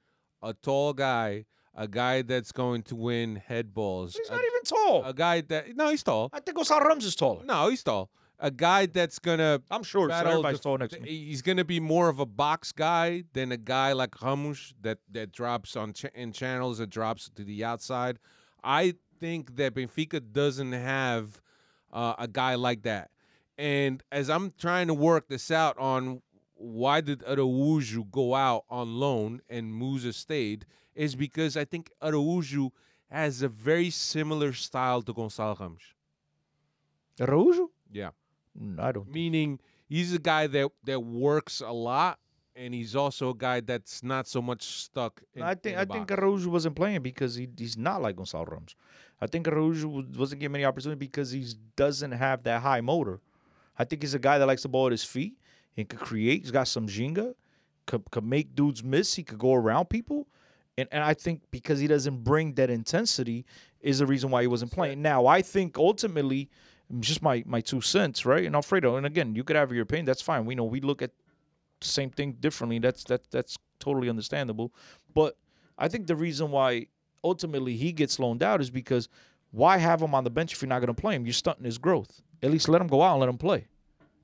a tall guy, a guy that's going to win head balls, He's a, not even tall. a guy that no, he's tall. I think Gonçalo Ramos is taller. No, he's tall. A guy that's gonna I'm sure. So battle. everybody's def- tall next to. He's gonna be more of a box guy than a guy like Ramos that that drops on ch- in channels that drops to the outside. I think that Benfica doesn't have uh, a guy like that. And as I'm trying to work this out on why did Araújo go out on loan and Musa stayed, is because I think Araújo has a very similar style to Gonçalo Ramos. Araújo? Yeah. I don't. meaning he's a guy that that works a lot and he's also a guy that's not so much stuck in, I think in I the think box. Araújo wasn't playing because he, he's not like Gonçalo Ramos. I think Araújo was- wasn't getting any opportunities because he doesn't have that high motor. I think he's a guy that likes the ball at his feet and could create. He's got some jinga, could, could make dudes miss. He could go around people. And, and I think because he doesn't bring that intensity is the reason why he wasn't playing. Now, I think ultimately, just my, my two cents, right? And Alfredo, and again, you could have your opinion. That's fine. We know we look at the same thing differently. That's that that's totally understandable. But I think the reason why ultimately he gets loaned out is because why have him on the bench if you're not going to play him? You're stunting his growth. At least let him go out and let him play.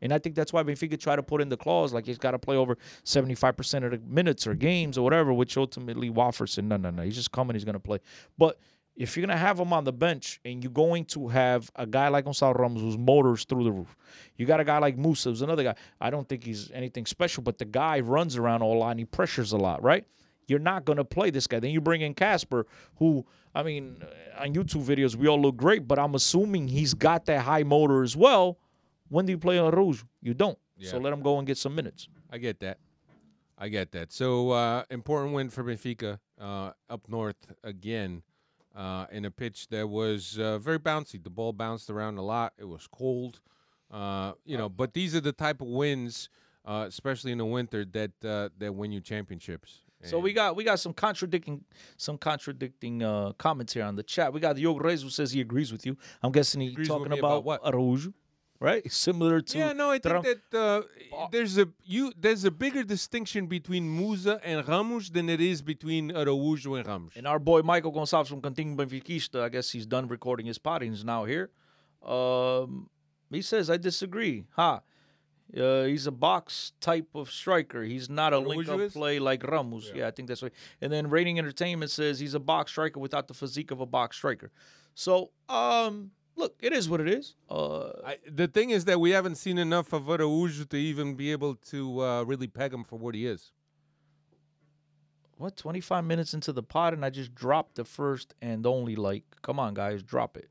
And I think that's why Benfica try to put in the clause like he's got to play over 75% of the minutes or games or whatever, which ultimately Wofford said, no, no, no. He's just coming, he's going to play. But if you're going to have him on the bench and you're going to have a guy like Gonçalo Ramos whose motor's through the roof, you got a guy like Musa, who's another guy. I don't think he's anything special, but the guy runs around all lot and he pressures a lot, right? You're not going to play this guy. Then you bring in Casper, who, I mean, on YouTube videos, we all look great, but I'm assuming he's got that high motor as well. When do you play Araújo? You don't. So let him go and get some minutes. I get that. I get that. So uh, important win for Benfica uh, up north again uh, in a pitch that was uh, very bouncy. The ball bounced around a lot. It was cold, uh, you know. But these are the type of wins, uh, especially in the winter, that uh, that win you championships. So we got we got some contradicting some contradicting uh, comments here on the chat. We got Diogo Reis who says he agrees with you. I'm guessing he's talking about about, what? Araújo, right? Similar to yeah, no, I think Tram- that uh, there's a you there's a bigger distinction between Musa and Ramos than it is between Araújo and Ramos. And our boy Michael Gonçalves from Cantinho Benfiquista, I guess he's done recording his pod he's now here. Um, he says, I disagree. Ha. Uh, he's a box type of striker. He's not a Araújo link up is? play like Ramos. Yeah. I think that's right. And then Rating Entertainment says he's a box striker without the physique of a box striker. So, um, look, it is what it is. Uh, I, the thing is that we haven't seen enough of Araújo to even be able to uh, really peg him for what he is. what, 25 minutes into the pod and I just dropped the first and only like, come on, guys, drop it.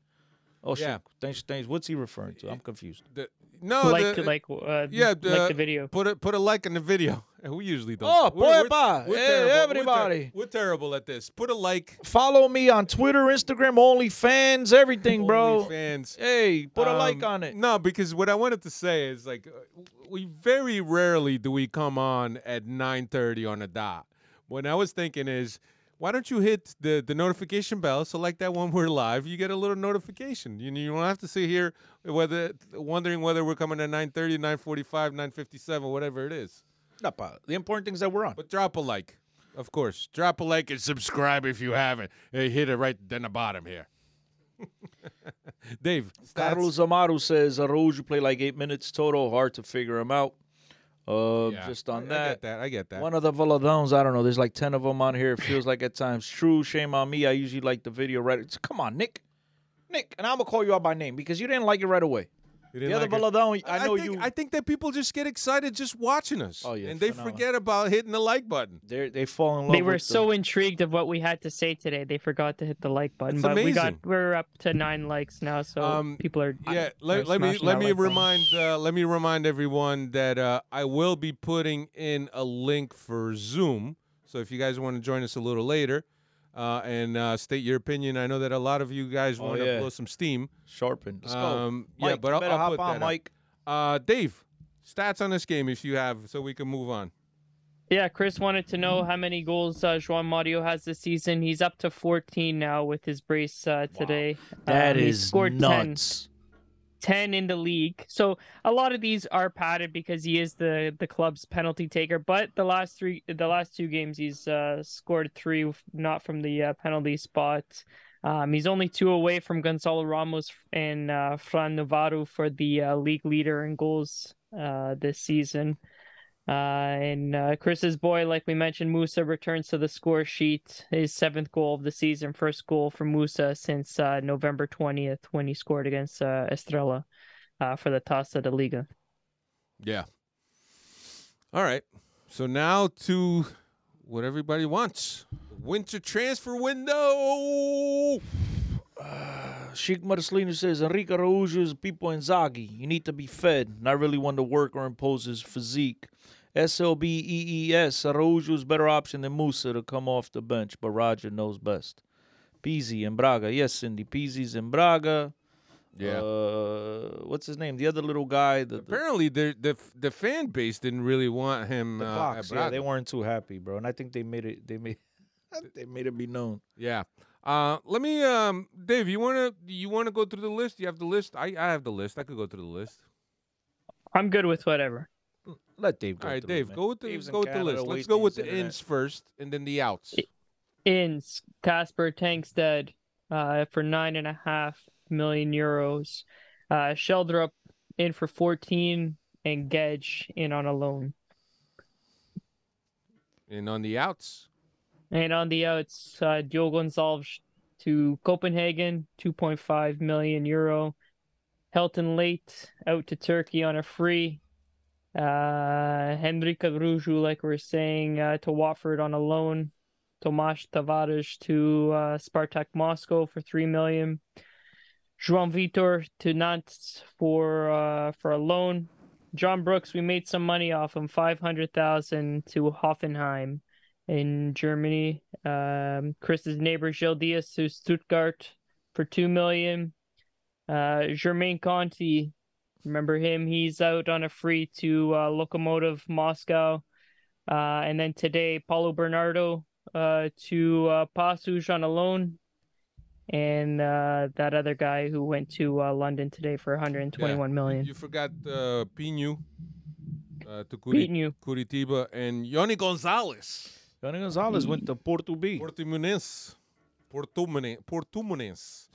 Oh, Yeah. shit. Thanks, thanks. What's he referring to? I'm confused. The, no, like the, like uh, yeah, like the- the video. Put a put a like in the video. We usually don't. Oh, We're- boy, bye. we're Hey, terrible. We're ter- everybody. We're, terrible at this. Put a like. Follow me on Twitter, Instagram, OnlyFans, everything, bro. Fans. Hey, put a like on it. No, because what I wanted to say is like uh, we very rarely do we come on at 9:30 on a dot. What I was thinking is why don't you hit the, the notification bell so like that when we're live you get a little notification. You you don't have to sit here whether wondering whether we're coming at 9:30, 9:45, 9:57, whatever it is. No, pa. The important thing is that we're on. But drop a like. Of course. Drop a like and subscribe if you haven't. Hey, hit it right down the bottom here. Dave, stats? Carlos Amaru says Araújo play like eight minutes total. Hard to figure him out. Uh, Yeah, just on I, that. I get that. I get that. One of the Valadons, I don't know. There's like 10 of them on here. It feels like at times true. Shame on me. I usually like the video right. Come on, Nick. Nick, and I'm going to call you out by name because you didn't like it right away. You The didn't other like it? Valadon, I know think, you. I think that people just get excited just watching us. Oh, yeah, and they phenomenal. forget about hitting the like button. They they fall in love. They were with the- so intrigued of what we had to say today, they forgot to hit the like button. It's but we got we're up to nine likes now, so Um, people are Yeah, are let, let me let me like remind uh, let me remind everyone that uh, I will be putting in a link for Zoom. So if you guys want to join us a little later uh, and uh, state your opinion, I know that a lot of you guys Oh, want to yeah. blow some steam. Sharpen. Let's go. Um, Mike, yeah, but I'll, better I'll hop put on, that. Mike. Uh, Dave, stats on this game if you have, so we can move on. Yeah, Chris wanted to know how many goals uh, João Mario has this season. He's up to 14 now with his brace uh, today. That Um, he is scored 10, nuts. 10 in the league. So a lot of these are padded because he is the the club's penalty taker. But the last three, the last two games, he's uh, scored three, not from the uh, penalty spot. Um, he's only two away from Gonçalo Ramos and uh, Fran Navarro for the uh, league leader in goals uh, this season. Uh, and uh, Chris's boy, like we mentioned, Musa returns to the score sheet. His seventh goal of the season, first goal for Musa since uh, November 20th when he scored against uh, Estrela uh, for the Taça de Liga. Yeah. All right. So now to what everybody wants. Winter transfer window. Sheik Marcelino says Enrique Araújo is Pippo Inzaghi. You need to be fed, not really one to work or impose his physique. SLB EES Araújo is better option than Musa to come off the bench, but Roger knows best. Pizzi and Braga. Yes, Cindy. Pizzi's in Braga. Yeah. Uh, what's his name? The other little guy. The, the, Apparently, the the the fan base didn't really want him. the uh, Fox. at Yeah, they weren't too happy, bro. And I think they made it. They made. they made it be known. Yeah. Uh, let me, um, Dave. You wanna you wanna go through the list? You have the list. I I have the list. I could go through the list. I'm good with whatever. Let Dave go. All right, through it, Dave. man. Go with the Dave's in go with the Canada, list. Let's wasting go with the internet. ins first, and then the outs. Ins Casper Tengstedt uh, for nine and a half million euros. Uh, Schjelderup in for 14. and Guedes in on a loan. And on the outs, And on the outs, uh, Diogo Gonçalves to Copenhagen, 2.5 million euro. Helton Leite out to Turkey on a free. Uh, Henrique Araújo, like we are saying, uh, to Watford on a loan. Tomás Tavares to uh, Spartak Moscow for 3 million. João Vitor to Nantes for uh, for a loan. John Brooks, we made some money off him, 500,000 to Hoffenheim in Germany. Um, Chris's neighbor Gil Dias to Stuttgart for two million. Uh, Germán Conti, remember him? He's out on a free to uh, Lokomotiv Moscow. Uh, and then today, Paulo Bernardo uh, to uh, Paços on a loan. And uh, that other guy who went to uh, London today for 121 million. You forgot uh, Pinho uh, to Pinho. Curitiba and Yony González. Johnny Gonzalez went to Porto B. Portimonense. Portumone- Portumonense.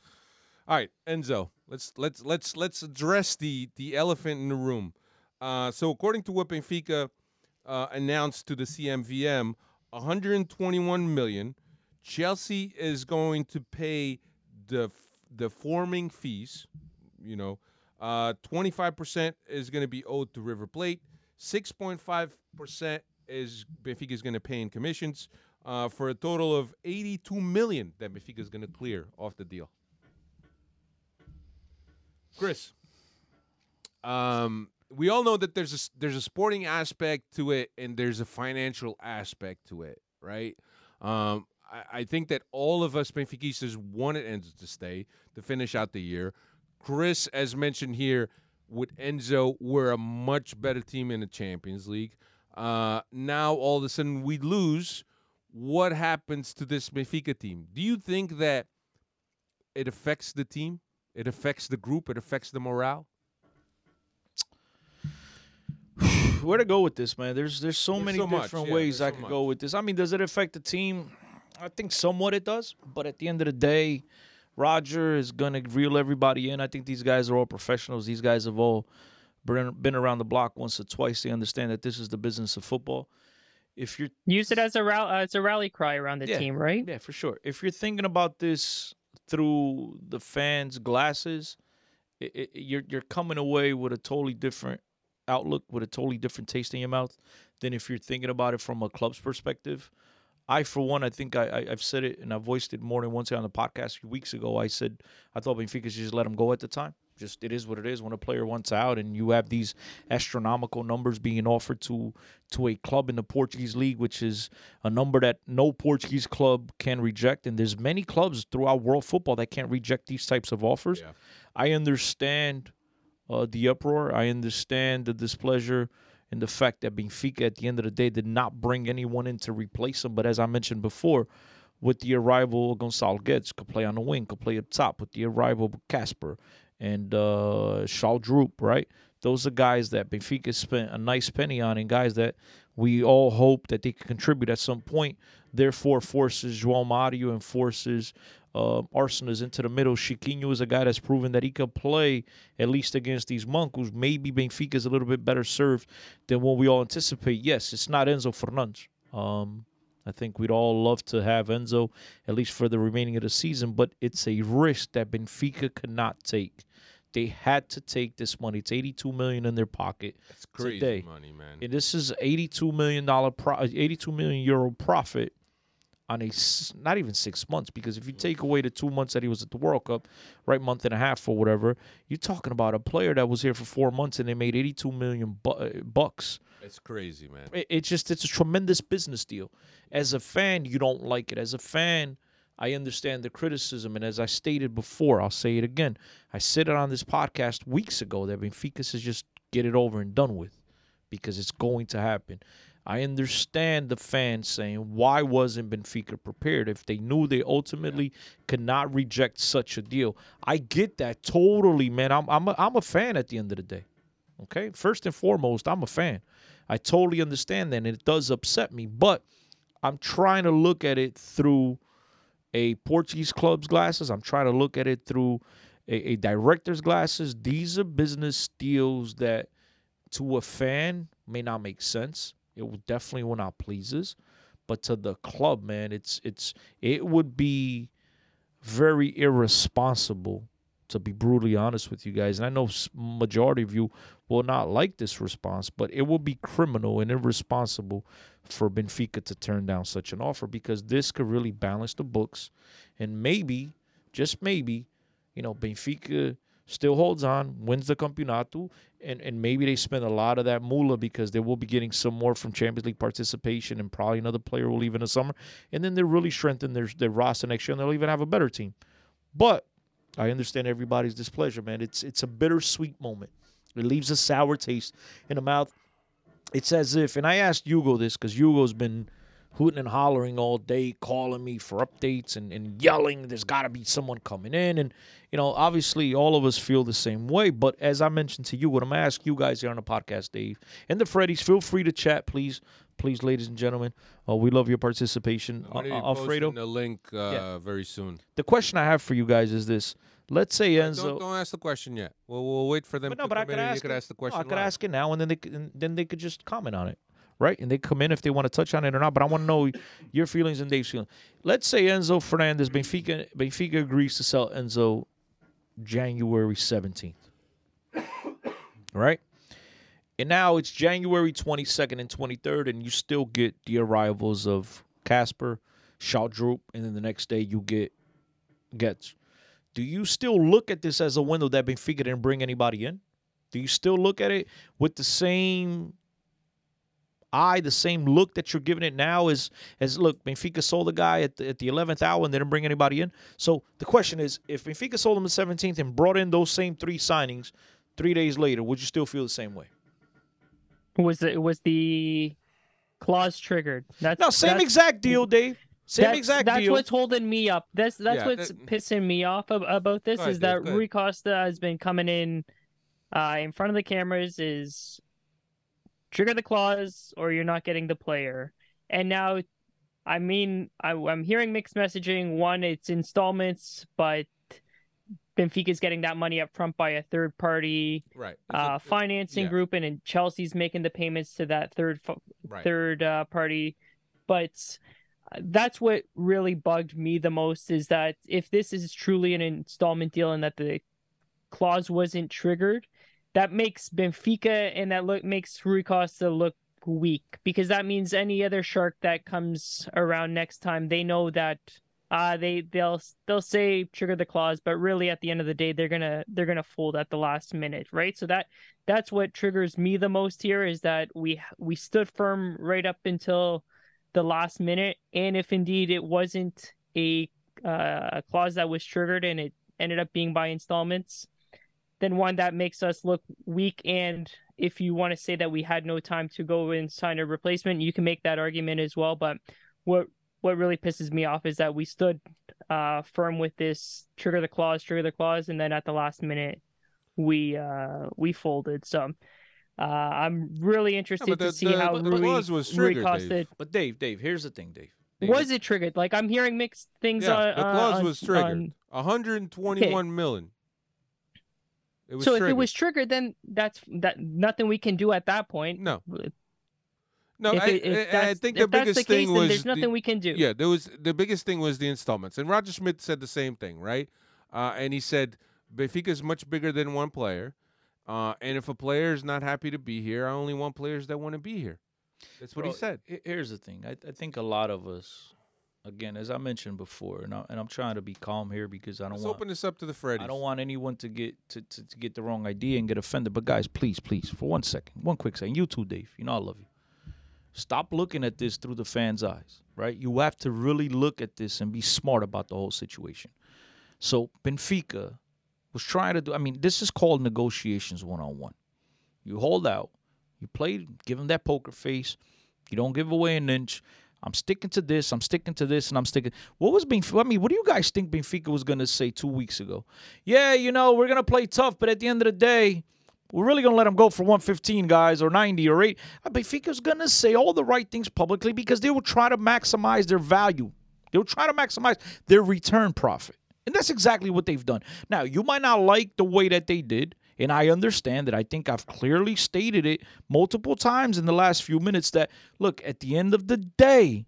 All right, Enzo. Let's let's let's let's address the the elephant in the room. Uh, so according to what Benfica uh, announced to the CMVM, 121 million. Chelsea is going to pay the the forming fees. You know, uh, 25% is going to be owed to River Plate. 6.5% is Benfica is going to pay in commissions uh, for a total of 82 million that Benfica is going to clear off the deal. Chris, um, we all know that there's a there's a sporting aspect to it and there's a financial aspect to it, right? Um, I, I think that all of us Benfiquistas wanted Enzo to stay to finish out the year. Chris, as mentioned here, with Enzo, we're a much better team in the Champions League. Uh, now all of a sudden we lose. What happens to this Benfica team? Do you think that it affects the team? It affects the group. It affects the morale. Where to go with this, man? There's there's so There's many so different yeah, ways there's I so could go with this. I mean, does it affect the team? I think somewhat it does, but at the end of the day, Roger is gonna reel everybody in. I think these guys are all professionals. These guys have all been been around the block once or twice. They understand that this is the business of football. If you're Use it as a rally, uh, as a rally cry around the Yeah. team, right? Yeah, for sure. If you're thinking about this through the fans' glasses, it, it, you're you're coming away with a totally different outlook, with a totally different taste in your mouth than if you're thinking about it from a club's perspective. I, for one, I think I, I I've said it and I voiced it more than once on the podcast a few weeks ago. I said I thought Benfica should just let him go at the time. Just it is what it is. When a player wants out, and you have these astronomical numbers being offered to to a club in the Portuguese league, which is a number that no Portuguese club can reject, and there's many clubs throughout world football that can't reject these types of offers. Yeah. I understand uh, the uproar. I understand the displeasure and the fact that Benfica, at the end of the day, did not bring anyone in to replace him. But as I mentioned before, with the arrival of Gonçalo Guedes, could play on the wing, could play up top. With the arrival of Casper and uh, Schjelderup, right? Those are guys that Benfica spent a nice penny on, and guys that we all hope that they can contribute at some point. Therefore, forces João Mario and forces uh, Aursnes into the middle. Chiquinho is a guy that's proven that he can play at least against these Moncos. Maybe Benfica is a little bit better served than what we all anticipate. Yes, it's not Enzo Fernandes. Um, I think we'd all love to have Enzo at least for the remaining of the season, but it's a risk that Benfica cannot take. They had to take this money. It's 82 million in their pocket. It's crazy Today. money, man. And this is 82 million dollar pro- 82 million euro profit on a s- not even 6 months because if you take away the 2 months that he was at the World Cup, right month and a half or whatever, you're talking about a player that was here for 4 months and they made 82 million bu- uh, bucks. It's crazy, man. It, it's just it's a tremendous business deal. As a fan, you don't like it. As a fan, I understand the criticism, and as I stated before, I'll say it again. I said it on this podcast weeks ago that Benfica says just get it over and done with, because it's going to happen. I understand the fans saying why wasn't Benfica prepared if they knew they ultimately could not reject such a deal. I get that totally, man. I'm I'm a, I'm a fan at the end of the day. Okay, first and foremost, I'm a fan. I totally understand that, and it does upset me. But I'm trying to look at it through a Portuguese club's glasses. I'm trying to look at it through a, a director's glasses. These are business deals that to a fan may not make sense. It will definitely will not please us. But to the club, man, it's it's it would be very irresponsible to be brutally honest with you guys. And I know majority of you will not like this response, but it will be criminal and irresponsible for Benfica to turn down such an offer because this could really balance the books and maybe, just maybe, you know, Benfica still holds on, wins the Campeonato, and, and maybe they spend a lot of that moolah because they will be getting some more from Champions League participation and probably another player will leave in the summer. And then they really strengthen their, their roster next year and they'll even have a better team. But I understand everybody's displeasure, man. It's it's a bittersweet moment. It leaves a sour taste in the mouth. It's as if, and I asked Hugo this because Hugo's been hooting and hollering all day, calling me for updates and, and yelling. There's got to be someone coming in. And, you know, obviously all of us feel the same way. But as I mentioned to you, what I'm going to ask you guys here on the podcast, Dave, and the Freddies, feel free to chat, please. Please, ladies and gentlemen, uh, we love your participation. I'm be Uh, Alfredo, the link uh, Yeah. very soon. the question I have for you guys is this. Let's say Enzo. Don't, don't ask the question yet. We'll, we'll wait for them But no, to but I come could ask. you could ask the no, question I could live. ask it now, and then they could, and then they could just comment on it, right? And they come in if they want to touch on it or not. But I want to know your feelings and Dave's feelings. Let's say Enzo Fernandes, Benfica, Benfica agrees to sell Enzo January seventeenth, right? And now it's January twenty second and twenty third, and you still get the arrivals of Casper, Schjelderup, and then the next day you get Guedes. Do you still look at this as a window that Benfica didn't bring anybody in? Do you still look at it with the same eye, the same look that you're giving it now? As as look, Benfica sold a guy at the, at the 11th hour and didn't bring anybody in. So the question is, if Benfica sold him the 17th and brought in those same three signings three days later, would you still feel the same way? Was it was the clause triggered? That's No, same that's- exact deal, Dave. Same that's, exact that's deal. what's holding me up. That's that's Yeah, what's that- pissing me off about this ahead, is that ahead. Rui Costa has been coming in uh, in front of the cameras is trigger the clause or you're not getting the player. And now, I mean, I, I'm hearing mixed messaging. One, it's installments, but Benfica's getting that money up front by a third party Right. Uh, a- financing yeah. group, and, and Chelsea's making the payments to that third Right. third uh, party. But that's what really bugged me the most is that if this is truly an installment deal and that the clause wasn't triggered, that makes Benfica and that look makes Rui Costa look weak because that means any other shark that comes around next time they know that uh they they'll they'll say trigger the clause but really at the end of the day they're gonna they're gonna fold at the last minute right? So that that's what triggers me the most here is that we we stood firm right up until the last minute. And if indeed it wasn't a uh, clause that was triggered and it ended up being by installments then one that makes us look weak. And if you want to say that we had no time to go and sign a replacement you can make that argument as well. But what what really pisses me off is that we stood uh firm with this trigger the clause trigger the clause and then at the last minute we uh we folded. So uh i'm really interested but the- to see the- how but the Rui, clause was Rui triggered, Costa Dave. but Dave, Dave, here's the thing, Dave. Dave, was it triggered like i'm hearing mixed things Yeah, on the uh, clause on- was triggered. on- 121 million. It was so if it was triggered then that's that nothing we can do at that point no, no, if, I, it, if I- I that's, think if the that's biggest the thing then was there's nothing the- we can do. Yeah, there was the biggest thing was the installments, and Roger Schmidt said the same thing, right? Uh, and he said Benfica is much bigger than one player, uh, and if a player is not happy to be here, I only want players that want to be here. That's what he said. Here's the thing. I, I think a lot of us, again, as I mentioned before, and, I, and I'm trying to be calm here because I don't Let's want open this up to the Freddies. I don't want anyone to get to, to, to get the wrong idea and get offended. But guys, please, please, for one second, one quick second. You too, Dave. You know I love you. Stop looking at this through the fans' eyes, right? You have to really look at this and be smart about the whole situation. So Benfica was trying to do. I mean, this is called negotiations one on one. You hold out, you play, give them that poker face. You don't give away an inch. I'm sticking to this. I'm sticking to this, and I'm sticking. What was Benfica? I mean, what do you guys think Benfica was to say two weeks ago? Yeah, you know, we're to play tough, but at the end of the day, we're really to let them go for 115, guys, or 90 or 8. Uh, Benfica's to say all the right things publicly because they will try to maximize their value. They will try to maximize their return profit. And that's exactly what they've done. Now, you might not like the way that they did, And I understand that. I think I've clearly stated it multiple times in the last few minutes that, look, at the end of the day,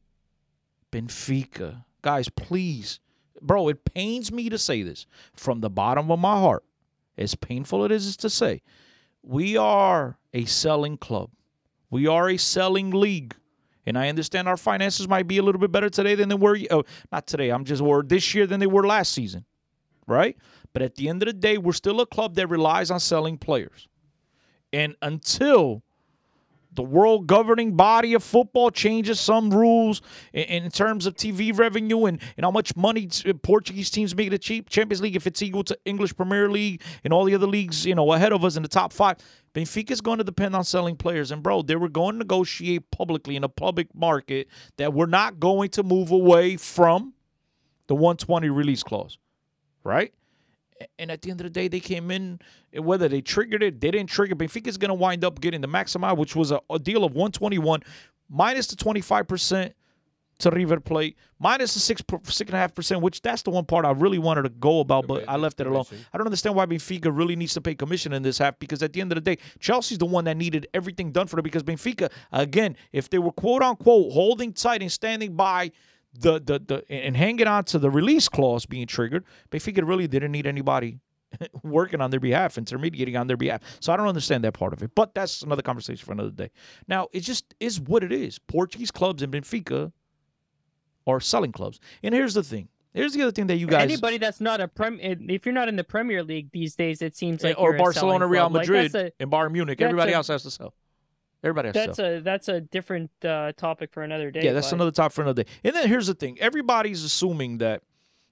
Benfica, guys, please, bro, it pains me to say this from the bottom of my heart, as painful it is to say, we are a selling club. We are a selling league. And I understand our finances might be a little bit better today than they were. Oh, not today. I'm just or this year than they were last season, right? But at the end of the day, we're still a club that relies on selling players. And until the world governing body of football changes some rules in, in terms of TV revenue and, and how much money Portuguese teams make the cheap Champions League if it's equal to English Premier League and all the other leagues, you know, ahead of us in the top five. Benfica is going to depend on selling players. And bro, they were going to negotiate publicly in a public market that we're not going to move away from the 120 release clause, right? And at the end of the day, they came in, whether they triggered it, they didn't trigger. Benfica is going to wind up getting the maximum, which was a, a deal of 121 minus the 25% to River Plate, minus the six six and a half percent, which that's the one part I really wanted to go about, but I left it alone. I don't understand why Benfica really needs to pay commission in this half because at the end of the day, Chelsea's the one that needed everything done for them because Benfica, again, if they were quote unquote holding tight and standing by the the the and hanging on to the release clause being triggered, Benfica really didn't need anybody working on their behalf, intermediating on their behalf. So I don't understand that part of it. But that's another conversation for another day. Now it just is what it is. Portuguese clubs and Benfica are selling clubs. And here's the thing. Here's the other thing that you guys Anybody that's not a prem, eh, if you're not in the Premier League these days, it seems eh, like or Barcelona, Real. Like, Madrid, that's a, and Bayern Munich, everybody a- else has to sell. Everybody has to that's sell. a that's a different uh, topic for another day. Yeah, that's but- another top for another day. And then here's the thing: everybody's assuming that,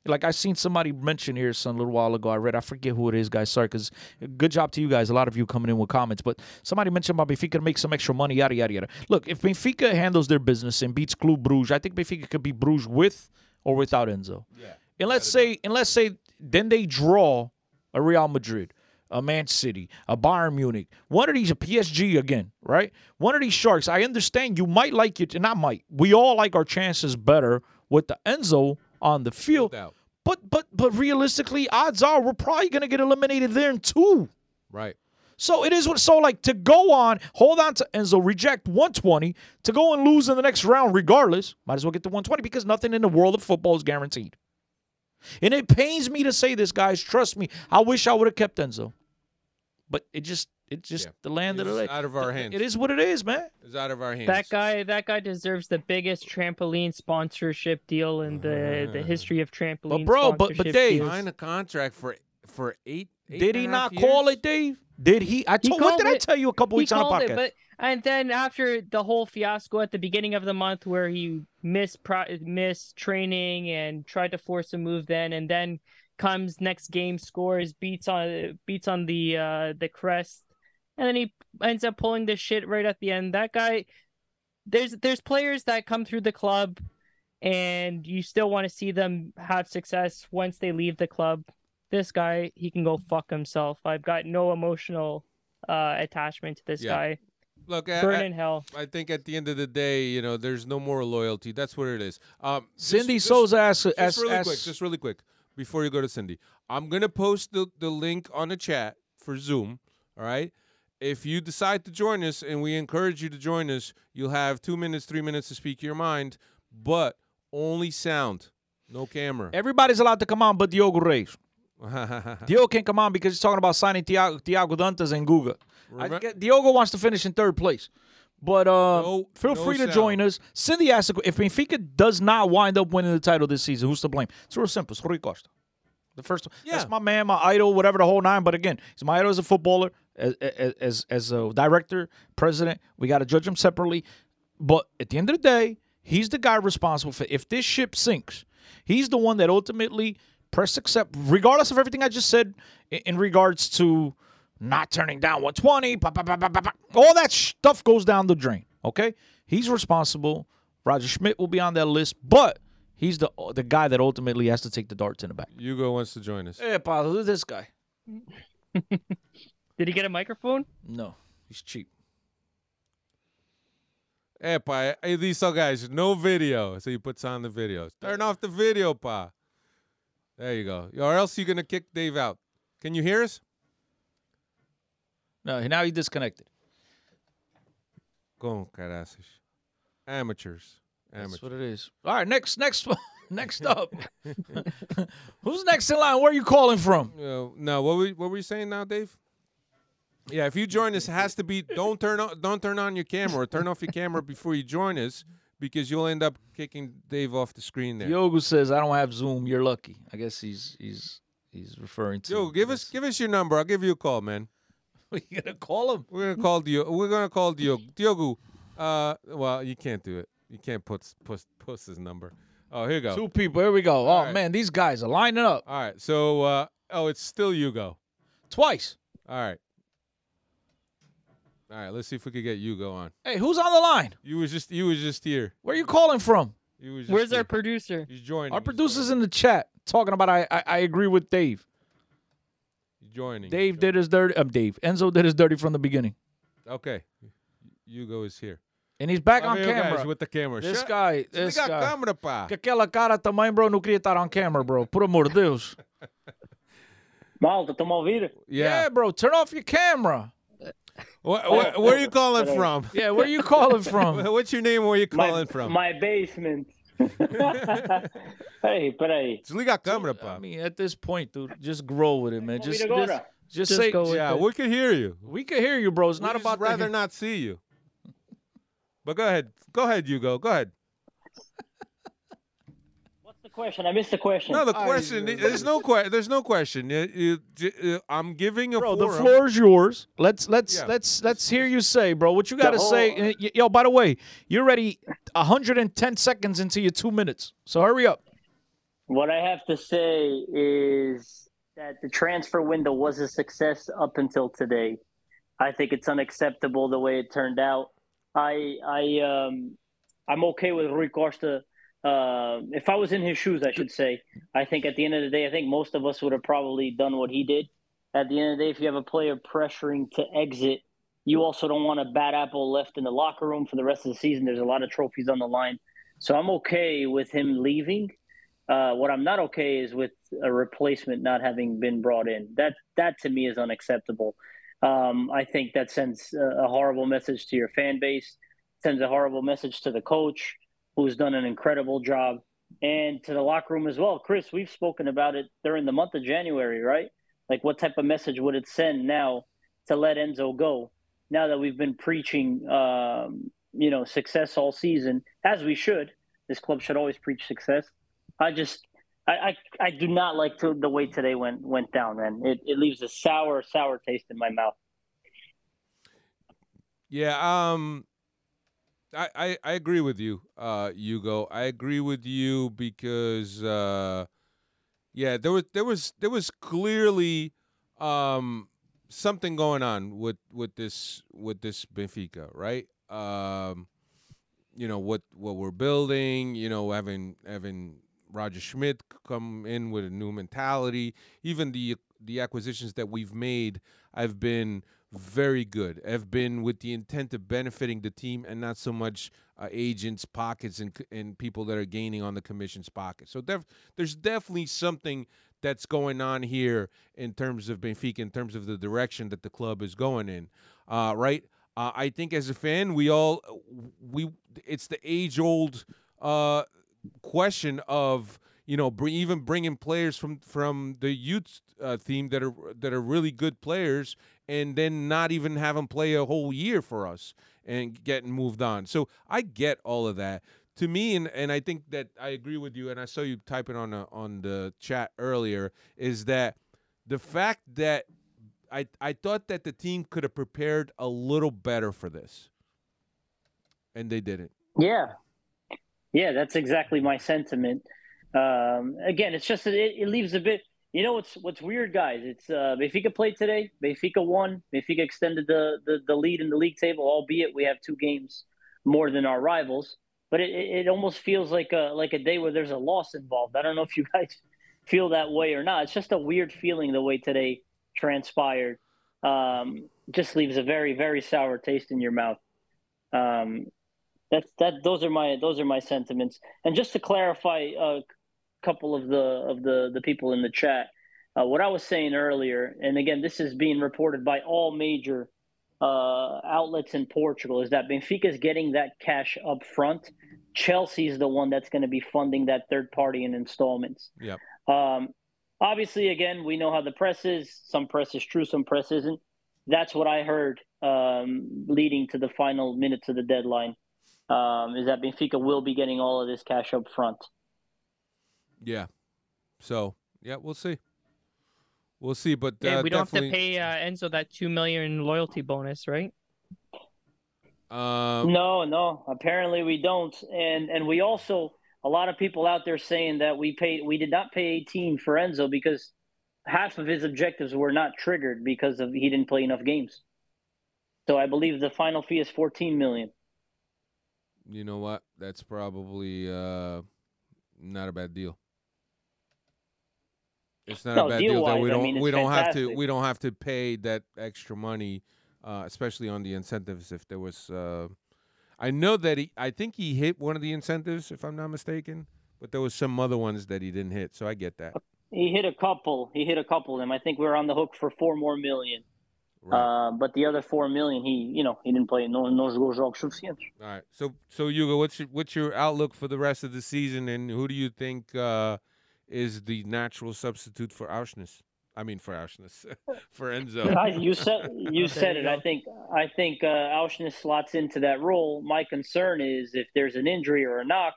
like I seen somebody mention here some little while ago. I read, I forget who it is, guys. Sorry, because good job to you guys. A lot of you coming in with comments, but somebody mentioned about Benfica to make some extra money, yada yada yada. Look, if Benfica handles their business and beats Club Bruges, I think Benfica could beat Bruges with or without Enzo. Yeah. And let's say, and let's say, then they draw a Real Madrid, a Man City, a Bayern Munich, one of these, a PSG again, right? One of these sharks. I understand you might like it, and I might. We all like our chances better with the Enzo on the field. doubt. But but but realistically, odds are we're probably gonna get eliminated there in two. Right. So it is what so like to go on, hold on to Enzo, reject 120, to go and lose in the next round regardless, might as well get the 120 because nothing in the world of football is guaranteed. And it pains me to say this, guys. Trust me. I wish I would have kept Enzo. But it just it's just Yeah. the land of the It's lake. out of our hands. It is what it is, man. It's out of our hands. That guy, that guy deserves the biggest trampoline sponsorship deal in the the mm-hmm. history of trampoline. But bro, but- but Dave- deals. Sign a contract for for eight. eight Did he a not half call it, Dave? Did he? I He told. What called did I tell you a couple he weeks on the podcast? it, but and then after the whole fiasco at the beginning of the month where he missed pro- missed training and tried to force a move, then and then comes next game, scores, beats on beats on the uh the crest, and then he ends up pulling this shit right at the end. That guy, there's there's players that come through the club, and you still want to see them have success once they leave the club. This guy, he can go fuck himself. I've got no emotional uh attachment to this Yeah. guy. Look, I, Burn I- in hell. I think at the end of the day, you know, there's no more loyalty. That's what it is. Um, Cindy just- Souza asks, Just asks, really asks quick, just really quick, before you go to Cindy, I'm gonna post the, the link on the chat for Zoom. All right. If you decide to join us, and we encourage you to join us, you'll have two minutes, three minutes to speak your mind, but only sound, no camera. everybody's allowed to come on, but Diogo Reis. Diogo can't come on because he's talking about signing Thiago, Thiago Dantas and Guga. Diogo wants to finish in third place. But uh, No- feel no free to sound. join us. Cindy asked, if Benfica does not wind up winning the title this season, who's to blame? It's real simple. It's Rui Costa. The first one. Yeah. That's my man, my idol, whatever the whole nine. But again, he's my idol as a footballer, as as as, a director, president. We got to judge him separately. But at the end of the day, he's the guy responsible for if this ship sinks. He's the one that ultimately press accept, regardless of everything I just said in regards to not turning down 120. pa, pa, pa, pa, pa, pa. All that stuff goes down the drain. Okay, he's responsible. Roger Schmidt will be on that list, but he's the the guy that ultimately has to take the darts in the back. Hugo wants to join us. Hey, Paulo, who's this guy? Did he get a microphone? No, he's cheap. Hey, pa, hey, these so guys, no video. So he puts on the videos. Turn off the video, pa. There you go. Or else you're gonna kick Dave out. Can you hear us? No, now he disconnected. Go, caraças. Amateurs. That's Amateurs. what it is. All right, next, next, next up. Who's next in line? Where are you calling from? Uh, no, what were, what were you saying now, Dave? Yeah, if you join us, it has to be don't turn on don't turn on your camera or turn off your camera before you join us because you'll end up kicking Dave off the screen there. Yogu says, "I don't have Zoom. You're lucky." I guess he's he's he's referring to. Yo, give us give us your number. I'll give you a call, man. you gonna call him? We're gonna call Diogo. We're gonna call Diogo. Diogo. Uh, well, you can't do it. You can't put put put his number. Oh, here you go. Two people. Here we go. Oh All right. man, these guys are lining up All right. So, uh, oh, it's still Hugo. twice. All right. All right. Let's see if we could get Hugo on. Hey, who's on the line? You was just you was just here. Where are you calling from? You was just Where's here. our producer? He's joining. Our he's producer's joining. in the chat talking about. I I, I agree with Dave. He's joining. Dave did his dirty. Um, Dave Enzo did his dirty from the beginning. Okay. Hugo is here. and he's back Oh, on here, guys, camera. with the camera. This Shut- guy, Desliga this a guy. câmera, pá. Que aquela cara também, bro, não queria estar on camera, bro. Por amor de Deus. Malta, estão-me a ouvir? Yeah. Yeah. bro, turn off your camera. Wh- wh- where are you calling from? Yeah, where are you calling from? What's your name? Where are you My, calling from? my basement. Peraí, peraí. Desliga a câmera, I pá. mean, at this point, dude, just grow with it, man. Just, just, just Just say, go Yeah, we can hear you. we can hear you, bro. It's not We'd about just rather the, not see you. But go ahead. Go ahead, Hugo. Go ahead. What's the question? I missed the question. No, the I- question. There's no question. There's no question. You- you- I'm giving a bro. The floor is yours. Let's let's Yeah. let's let's hear you say, bro. What you got to say? Yo, by the way, you're ready 110 seconds into your two minutes. So hurry up. What I have to say is that the transfer window was a success up until today. I think it's unacceptable the way it turned out. I I um I'm okay with Rui Costa. Uh, if I was in his shoes, I should say. I think at the end of the day, I think most of us would have probably done what he did. At the end of the day, if you have a player pressuring to exit, you also don't want a bad apple left in the locker room for the rest of the season. There's a lot of trophies on the line, so I'm okay with him leaving. Uh, what I'm not okay is with a replacement not having been brought in. That that to me is unacceptable. Um, I think that sends a, a horrible message to your fan base, sends a horrible message to the coach, who's done an incredible job, and to the locker room as well. Chris, we've spoken about it during the month of January, right? Like, what type of message would it send now to let Enzo go? Now that we've been preaching, um, you know, success all season, as we should. This club should always preach success. I just I, I, I do not like to, the way today went went down, man. It, it leaves a sour, sour taste in my mouth. Yeah, um I, I, I agree with you, uh, Hugo. I agree with you because uh yeah, there was there was there was clearly um something going on with with this with this Benfica, right? Um you know what what we're building, you know, having having Roger Schmidt come in with a new mentality, even the the acquisitions that we've made I've been very good. Have been with the intent of benefiting the team and not so much uh, agents, pockets, and and people that are gaining on the commission's pocket. So def- there's definitely something that's going on here in terms of Benfica, in terms of the direction that the club is going in. Uh, right? Uh, I think as a fan, we all we it's the age old uh, question of you know even bringing players from from the youth uh, team that are that are really good players and then not even have them play a whole year for us and getting moved on. So I get all of that. To me, and, and I think that I agree with you, and I saw you typing on the, on the chat earlier, is that the fact that I I thought that the team could have prepared a little better for this, and they didn't. Yeah, yeah, that's exactly my sentiment. Um, again, it's just that it, it leaves a bit. You know what's what's weird, guys? It's uh, Benfica played today. Benfica won. Benfica extended the, the the lead in the league table, albeit we have two games more than our rivals. But it, it almost feels like a like a day where there's a loss involved. I don't know if you guys feel that way or not. It's just a weird feeling the way today transpired. Um, just leaves a very very sour taste in your mouth. Um, that's that. Those are my those are my sentiments. And just to clarify a couple of the of the the people in the chat, uh, what I was saying earlier, and again, this is being reported by all major uh, outlets in Portugal is that Benfica is getting that cash up front. Chelsea is the one that's going to be funding that third party in installments. Yep. Um, obviously, again, we know how the press is. Some press is true, some press isn't. That's what I heard um, leading to the final minutes of the deadline. Um, is that Benfica will be getting all of this cash up front. Yeah. So yeah, we'll see. We'll see, but Yeah, uh, we don't have to pay uh, Enzo that two million loyalty bonus, right? Um, No, no. Apparently we don't, and and we also a lot of people out there saying that we paid we did not pay 18 for Enzo because half of his objectives were not triggered because of he didn't play enough games. So I believe the final fee is 14 million. you know what? That's probably uh, not a bad deal. It's not No, a bad deal that we deal-wise, I don't mean, we don't have to we don't have to pay that extra money, uh, especially on the incentives. If there was, uh, I know that he I think he hit one of the incentives, if I'm not mistaken, but there was some other ones that he didn't hit. So I get that. He hit a couple. He hit a couple of them. I think we are on the hook for four more million. Right. Uh, but the other four million, he you know he didn't play. No, no jogos jogos suficientes. All right. So so Hugo, what's your, what's your outlook for the rest of the season, and who do you think uh, is the natural substitute for Aursnes? I mean, for Aursnes, for Enzo. I, you said you There said it. go. I think I think uh, Aursnes slots into that role. My concern is if there's an injury or a knock,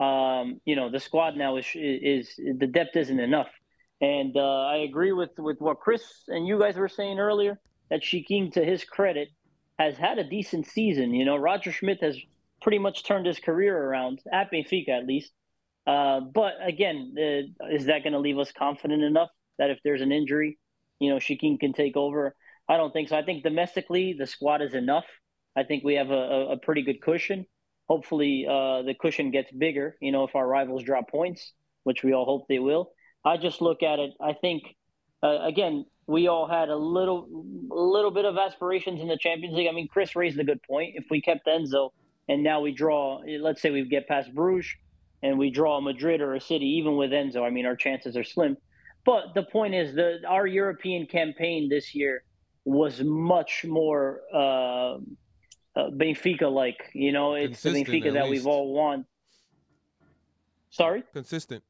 um, you know, the squad now is is the depth isn't enough. And uh, I agree with with what Chris and you guys were saying earlier that Chiquinho, to his credit, has had a decent season. You know, Roger Schmidt has pretty much turned his career around at Benfica, at least. Uh, but again, uh, is that going to leave us confident enough that if there's an injury, you know, Chiquinho can take over? I don't think so. I think domestically the squad is enough. I think we have a, a, a pretty good cushion. Hopefully, uh, the cushion gets bigger. You know, if our rivals drop points, which we all hope they will. I just look at it. I think uh, again we all had a little, a little bit of aspirations in the Champions League. I mean, Chris raised a good point. If we kept Enzo and now we draw, let's say we get past Bruges and we draw Madrid or a City, even with Enzo, I mean, our chances are slim. But the point is, the our European campaign this year was much more uh, uh, Benfica-like. You know, it's the Benfica at that we've all won. Sorry. Consistent,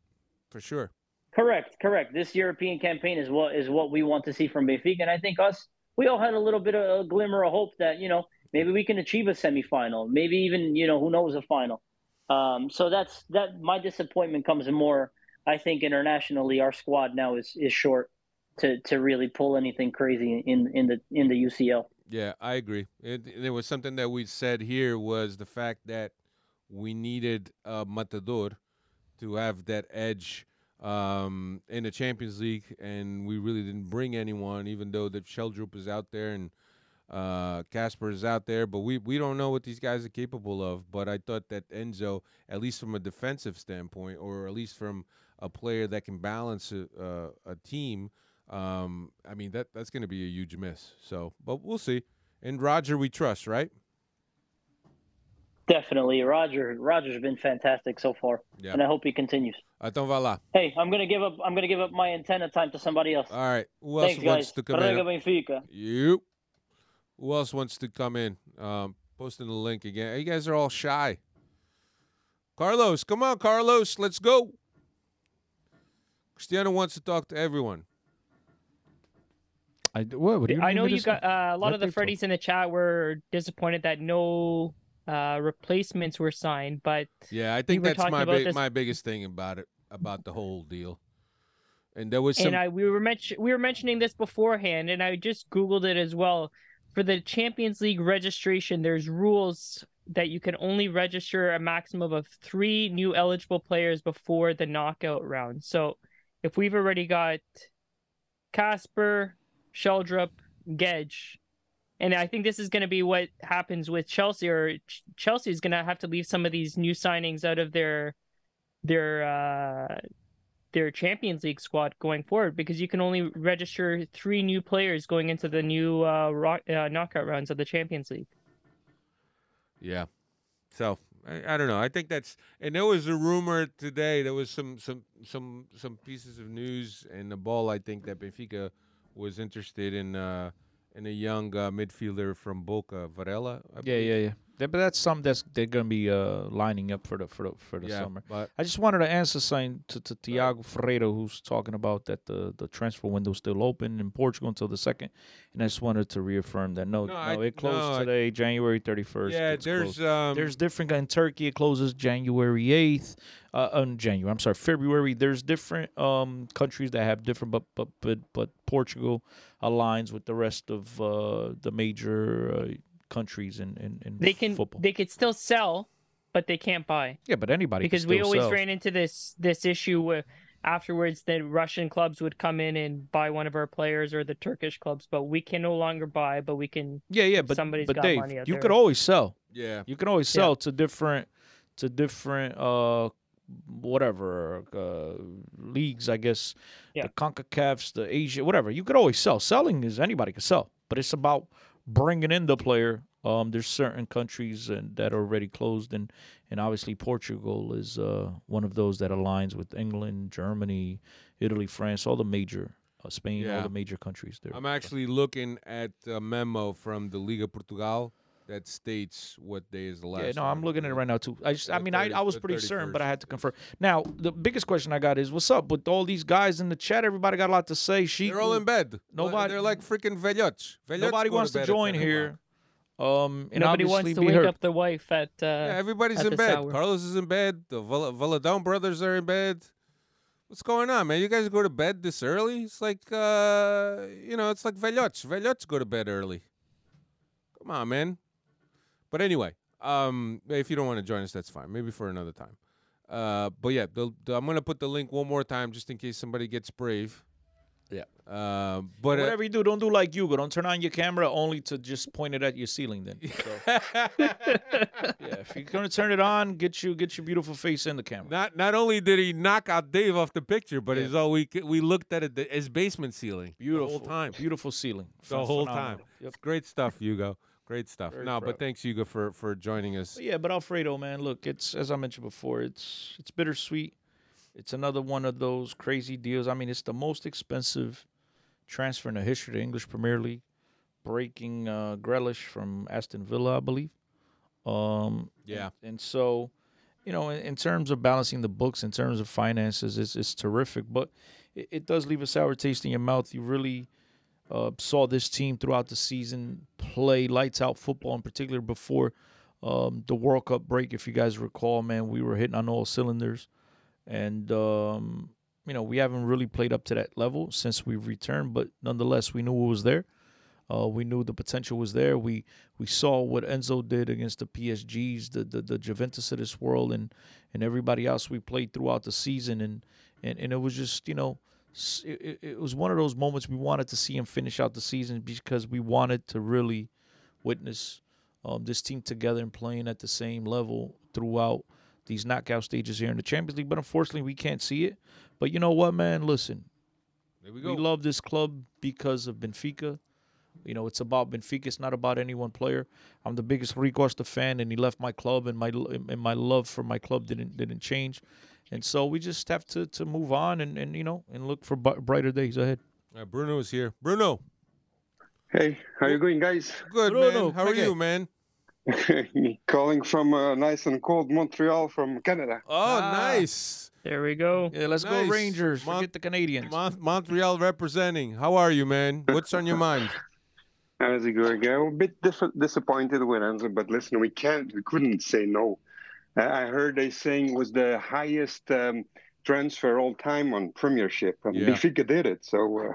for sure. Correct, correct. This European campaign is what is what we want to see from Benfica, and I think us we all had a little bit of a glimmer of hope that you know maybe we can achieve a semifinal, maybe even you know who knows a final. Um, so that's that. My disappointment comes more. I think internationally, our squad now is is short to to really pull anything crazy in in the in the UCL. Yeah, I agree. It, there was something that we said here was the fact that we needed matador to have that edge um, in the Champions League, and we really didn't bring anyone, even though the Schjelderup is out there and uh, Casper is out there, but we, we don't know what these guys are capable of. But I thought that Enzo, at least from a defensive standpoint, or at least from a player that can balance a, uh, a team, um, I mean that that's going to be a huge miss. So, but we'll see. And Roger, we trust, right? Definitely, Roger. Roger's been fantastic so far, Yeah. and I hope he continues. Vá lá. Hey, I'm gonna give up. I'm gonna give up my antenna time to somebody else. All right. Who else Thanks, wants guys. to come? Benfica. You. Who else wants to come in? Um, posting the link again. You guys are all shy. Carlos, come on, Carlos, let's go. Cristiano wants to talk to everyone. I what? what do you I know you got uh, a lot Let of the me talk. Freddies in the chat were disappointed that no uh, replacements were signed, but Yeah, I think were that's my big, my biggest thing about it, about the whole deal. And there was some. and I we were mention we were mentioning this beforehand, and I just googled it as well. For the Champions League registration, there's rules that you can only register a maximum of three new eligible players before the knockout round. So, if we've already got Casper, Schjelderup, Guedes, and I think this is going to be what happens with Chelsea, or Ch- Chelsea is going to have to leave some of these new signings out of their their uh, their Champions League squad going forward because you can only register three new players going into the new uh, ro- uh, knockout rounds of the Champions League. Yeah. So I, I don't know. I think that's and there was a rumor today. There was some some some some pieces of news in the ball. I think that Benfica was interested in uh, and a young uh, midfielder from Boca, Varela. I Yeah, believe. yeah, yeah. But that's something that's they're gonna be uh, lining up for the for the for the Yeah, summer. but I just wanted to answer something to, to Tiago Ferreira, who's talking about that the, the transfer window's still open in Portugal until the second, and I just wanted to reaffirm that no, No, no, I- it closed no, I- today, January thirty first. yeah, there's um, there's different in Turkey. It closes January eighth. Uh, on January, I'm sorry, February. There's different um countries that have different, but but but but Portugal aligns with the rest of uh the major uh, countries in in, in They can football. they could still sell, but they can't buy yeah, but anybody can because we always sell. ran into this this issue with afterwards that Russian clubs would come in and buy one of our players or the Turkish clubs, but we can no longer buy, but we can Yeah, yeah, but somebody's but got Dave, money out you there. could always sell. yeah. You can always Yeah. sell to different to different uh whatever uh leagues, I guess. Yeah. The CONCACAFs, the Asia, whatever. You could always sell. Selling is anybody can sell, but it's about bringing in the player. Um, there's certain countries and that are already closed, and and obviously Portugal is uh one of those that aligns with England, Germany, Italy, France, all the major, uh, Spain, all the major countries there. I'm actually looking at a memo from the Liga Portugal that states what day is the last. Yeah, no, I'm looking at it right now too. I just, I mean, I, 30 I was pretty certain, but I had to confirm. Now, the biggest question I got is, what's up with all these guys in the chat? Everybody got a lot to say. She, They're all in bed. Nobody- They're like freaking velhotes. Velhotes nobody wants to bed at join here. Um, and nobody wants to wake heard. up their wife at uh Yeah, everybody's at in bed. hour. Carlos is in bed. The Val- Valadon brothers are in bed. What's going on, man? You guys go to bed this early? It's like, uh, you know, it's like velhotes. Velhotes go to bed early. Come on, man. But anyway, um, if you don't want to join us, that's fine. Maybe for another time. Uh, but yeah, the, the, I'm gonna put the link one more time just in case somebody gets brave. Yeah. Uh, but uh, Whatever you do, don't do like Hugo. Don't turn on your camera only to just point it at your ceiling. Then, so, yeah, if you're gonna turn it on, get you get your beautiful face in the camera. Not not only did he knock out Dave off the picture, but Yeah. it's all we we looked at it the, his basement ceiling Beautiful the whole time. beautiful ceiling. The Phen- whole phenomenal. time. Yep. Great stuff, Hugo. Great stuff. Very no, proud. but thanks, Hugo, for for joining us. But yeah, but Alfredo, man, look, it's as I mentioned before, it's it's bittersweet. It's another one of those crazy deals. I mean, it's the most expensive transfer in the history of the English Premier League, breaking uh, Grealish from Aston Villa, I believe. Um, Yeah. and, and so, you know, in, in terms of balancing the books, in terms of finances, it's, it's terrific. But it, it does leave a sour taste in your mouth. You really uh, saw this team throughout the season play lights out football, in particular before um, the World Cup break. If you guys recall, man, we were hitting on all cylinders, and um, you know we haven't really played up to that level since we've returned. But nonetheless, we knew it was there. Uh, we knew the potential was there. We we saw what Enzo did against the PSGs, the the, the Juventus of this world, and and everybody else we played throughout the season, and and, and it was just you know it, it- was one of those moments we wanted to see him finish out the season because we wanted to really witness um, this team together and playing at the same level throughout these knockout stages here in the Champions League. But unfortunately, we can't see it. But you know what, man? Listen, There we go. we love this club because of Benfica. You know, it's about Benfica. It's not about any one player. I'm the biggest Rui Costa fan, and he left my club, and my and my love for my club didn't didn't change. And so we just have to to move on and, and you know and look for bu- brighter days ahead. Uh, Bruno is here. Bruno, Hey, how you going, guys? good Bruno, man. How are you, man? Calling from uh, nice and cold Montreal from Canada. Oh, Ah. nice. There we go. Yeah, let's Nice. go Rangers. Mon- Forget the Canadians. Mon- Montreal representing. How are you, man? What's on your mind? How's it going? I'm a bit diff- disappointed with Enzo, but listen, we can't, we couldn't say no. I I heard they saying it was the highest um, transfer all time on Premiership, and Yeah. Benfica did it. So uh,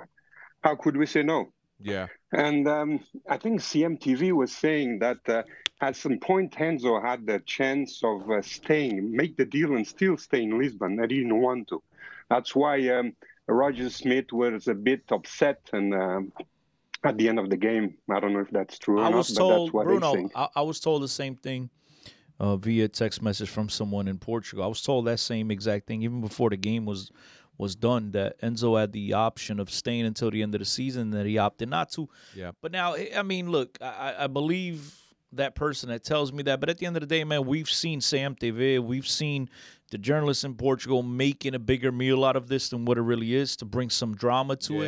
how could we say no? Yeah. And um, I think CMTV was saying that uh, at some point Enzo had the chance of uh, staying, make the deal, and still stay in Lisbon. and he didn't want to. That's why um, Roger Schmidt was a bit upset. And um, at the end of the game, I don't know if that's true or I not, was but told, that's what Bruno. I, I was told the same thing uh, via text message from someone in Portugal. I was told that same exact thing even before the game was was done. That Enzo had the option of staying until the end of the season, that he opted not to. Yeah. But now, I mean, look, I, I- believe that person that tells me that. But at the end of the day, man, we've seen CMTV, we've seen the journalists in Portugal making a bigger meal out of this than what it really is to bring some drama to it.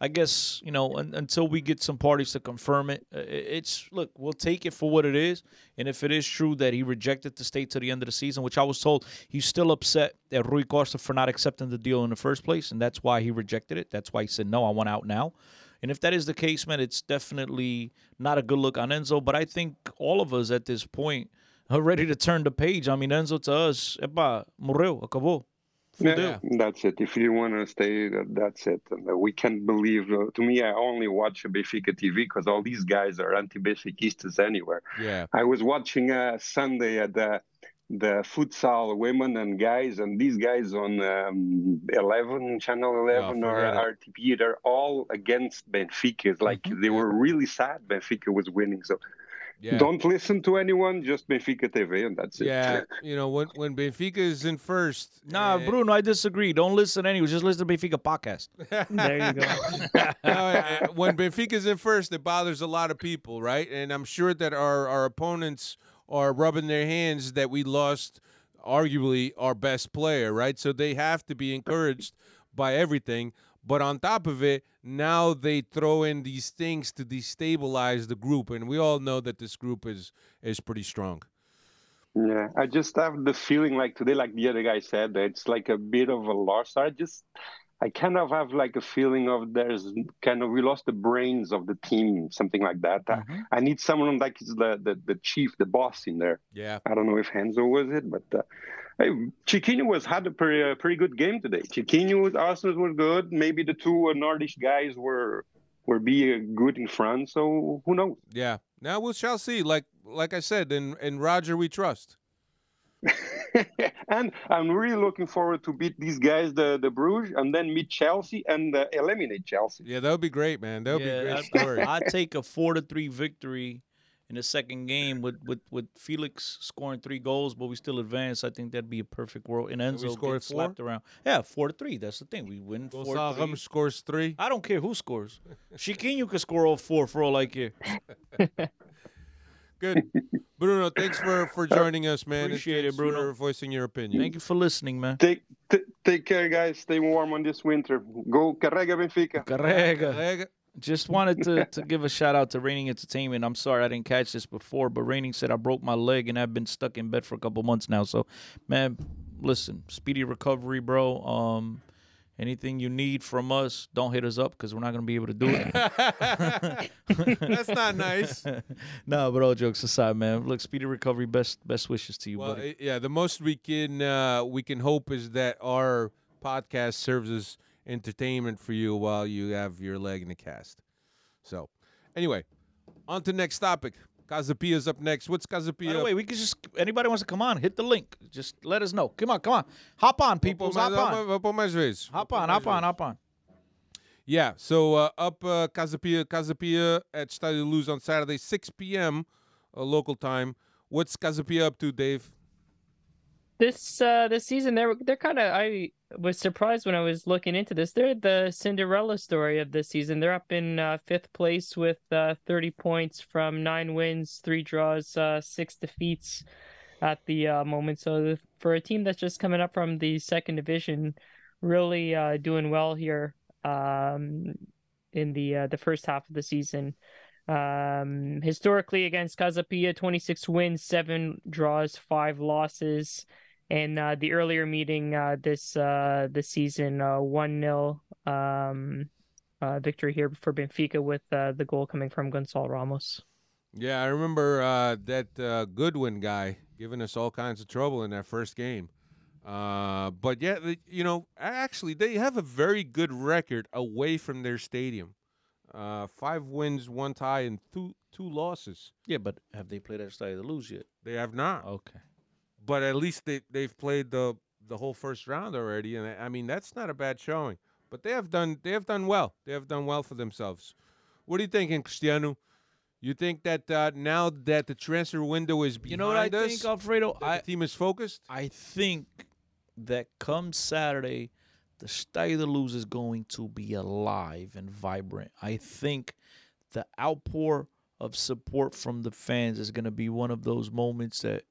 I guess you know un, until we get some parties to confirm it. Uh, it's look, we'll take it for what it is, and if it is true that he rejected to stay to the end of the season, which I was told he's still upset at Rui Costa for not accepting the deal in the first place, and that's why he rejected it. That's why he said no, I want out now. And if that is the case, man, it's definitely not a good look on Enzo. But I think all of us at this point are ready to turn the page. I mean, Enzo to us, epa, morreu, acabou. Yeah, that's it. If you want to stay, that's it. Uh, we can't believe. Uh, to me, I only watch Benfica TV because all these guys are anti-Benfiquistas anywhere. Yeah. I was watching uh, Sunday at the the futsal women and guys, and these guys on um, 11, Channel 11 or forget RTP, they're all against Benfica. It's like they were really sad Benfica was winning. So Yeah. don't listen to anyone, just Benfica TV, and that's it. Yeah, you know when when Benfica is in first. Nah, eh, Bruno, I disagree. Don't listen anyway. Just listen to Benfica podcast. There you go. no, when Benfica's in first, it bothers a lot of people, right? And I'm sure that our our opponents are rubbing their hands that we lost arguably our best player, right? So they have to be encouraged by everything. But on top of it, now they throw in these things to destabilize the group, and we all know that this group is is pretty strong. Yeah, I just have the feeling like today, like the other guy said, that it's like a bit of a loss. I just, I kind of have like a feeling of there's kind of we lost the brains of the team, something like that. I- I, need someone like the, the the chief, the boss in there. Yeah. I don't know if Enzo was it, but uh, hey, Chiquinho was had a pretty uh, pretty good game today. Chiquinho was Aursnes were good. Maybe the two uh, Nordish guys were were be uh, good in front. So who knows? Yeah. Now we shall see. Like like I said, in in Roger we trust. and I'm really looking forward to beat these guys, the the Bruges, and then meet Chelsea and uh, eliminate Chelsea. Yeah, that would be great, man. That would be a great I- story. I'd take a four to three victory in the second game with, with, with Felix scoring three goals, but we still advance. I think that'd be a perfect world. And Enzo scored gets four? slapped around. Yeah, four to three. That's the thing. We win four to Gonçalo three. scores three. I don't care who scores. Chiquinho could score all four for all I care. Good. Bruno, thanks for for uh, joining us, man. and Appreciate it, Bruno. For voicing your opinion. Thank you for listening, man. Take t- take care, guys. Stay warm on this winter. Go carrega Benfica. Carrega. Carrega. Just wanted to, to give a shout out to Raining Entertainment. I'm sorry I didn't catch this before, but Raining said I broke my leg and I've been stuck in bed for a couple months now. So, man, listen, speedy recovery, bro. Um, anything you need from us, don't hit us up because we're not gonna be able to do it. That's not nice. no, but all jokes aside, man. Look, speedy recovery. Best best wishes to you, Well, buddy. eh, yeah, the most we can uh, we can hope is that our podcast serves as entertainment for you while you have your leg in a cast. So, anyway, on to next topic. Casa Pia's up next. What's By the way, we could just anybody wants to come on, hit the link. Just let us know. Come on, come on, hop on, people. Hop on, mais vezes. hop on, hop on, hop on. Yeah, so uh, up uh, Casa Pia, Casapia at Stadio Luz on Saturday, 6 p.m. Uh, local time. What's Casa Pia up to, Dave? This uh this season they're they're kind of I was surprised when I was looking into this. They're the Cinderella story of this season. They're up in uh, fifth place with uh, 30 points from nine wins, three draws, uh, six defeats at the uh, moment. So for a team that's just coming up from the second division, really uh, doing well here um, in the uh, the first half of the season. Um, historically against Casa Pia, 26 wins, seven draws, five losses. And uh, the earlier meeting uh, this uh, this season, uh, one 0 um, uh, victory here for Benfica with uh, the goal coming from Gonçalo Ramos. Yeah, I remember uh, that uh, Godwin guy giving us all kinds of trouble in that first game. Uh, but yeah, you know, actually, they have a very good record away from their stadium. Uh, five wins, one tie, and two two losses. Yeah, but have they played outside Stade de Luz yet? They have not. Okay. But at least they they've played the the whole first round already, and I I mean that's not a bad showing. But they have done they have done well. They have done well for themselves. What are you thinking, Cristiano? You think that uh, now that the transfer window is behind You know what I us, think, Alfredo? I the team is focused? I think that come Saturday, the de Luz is going to be alive and vibrant. I think the outpour of support from the fans is going to be one of those moments that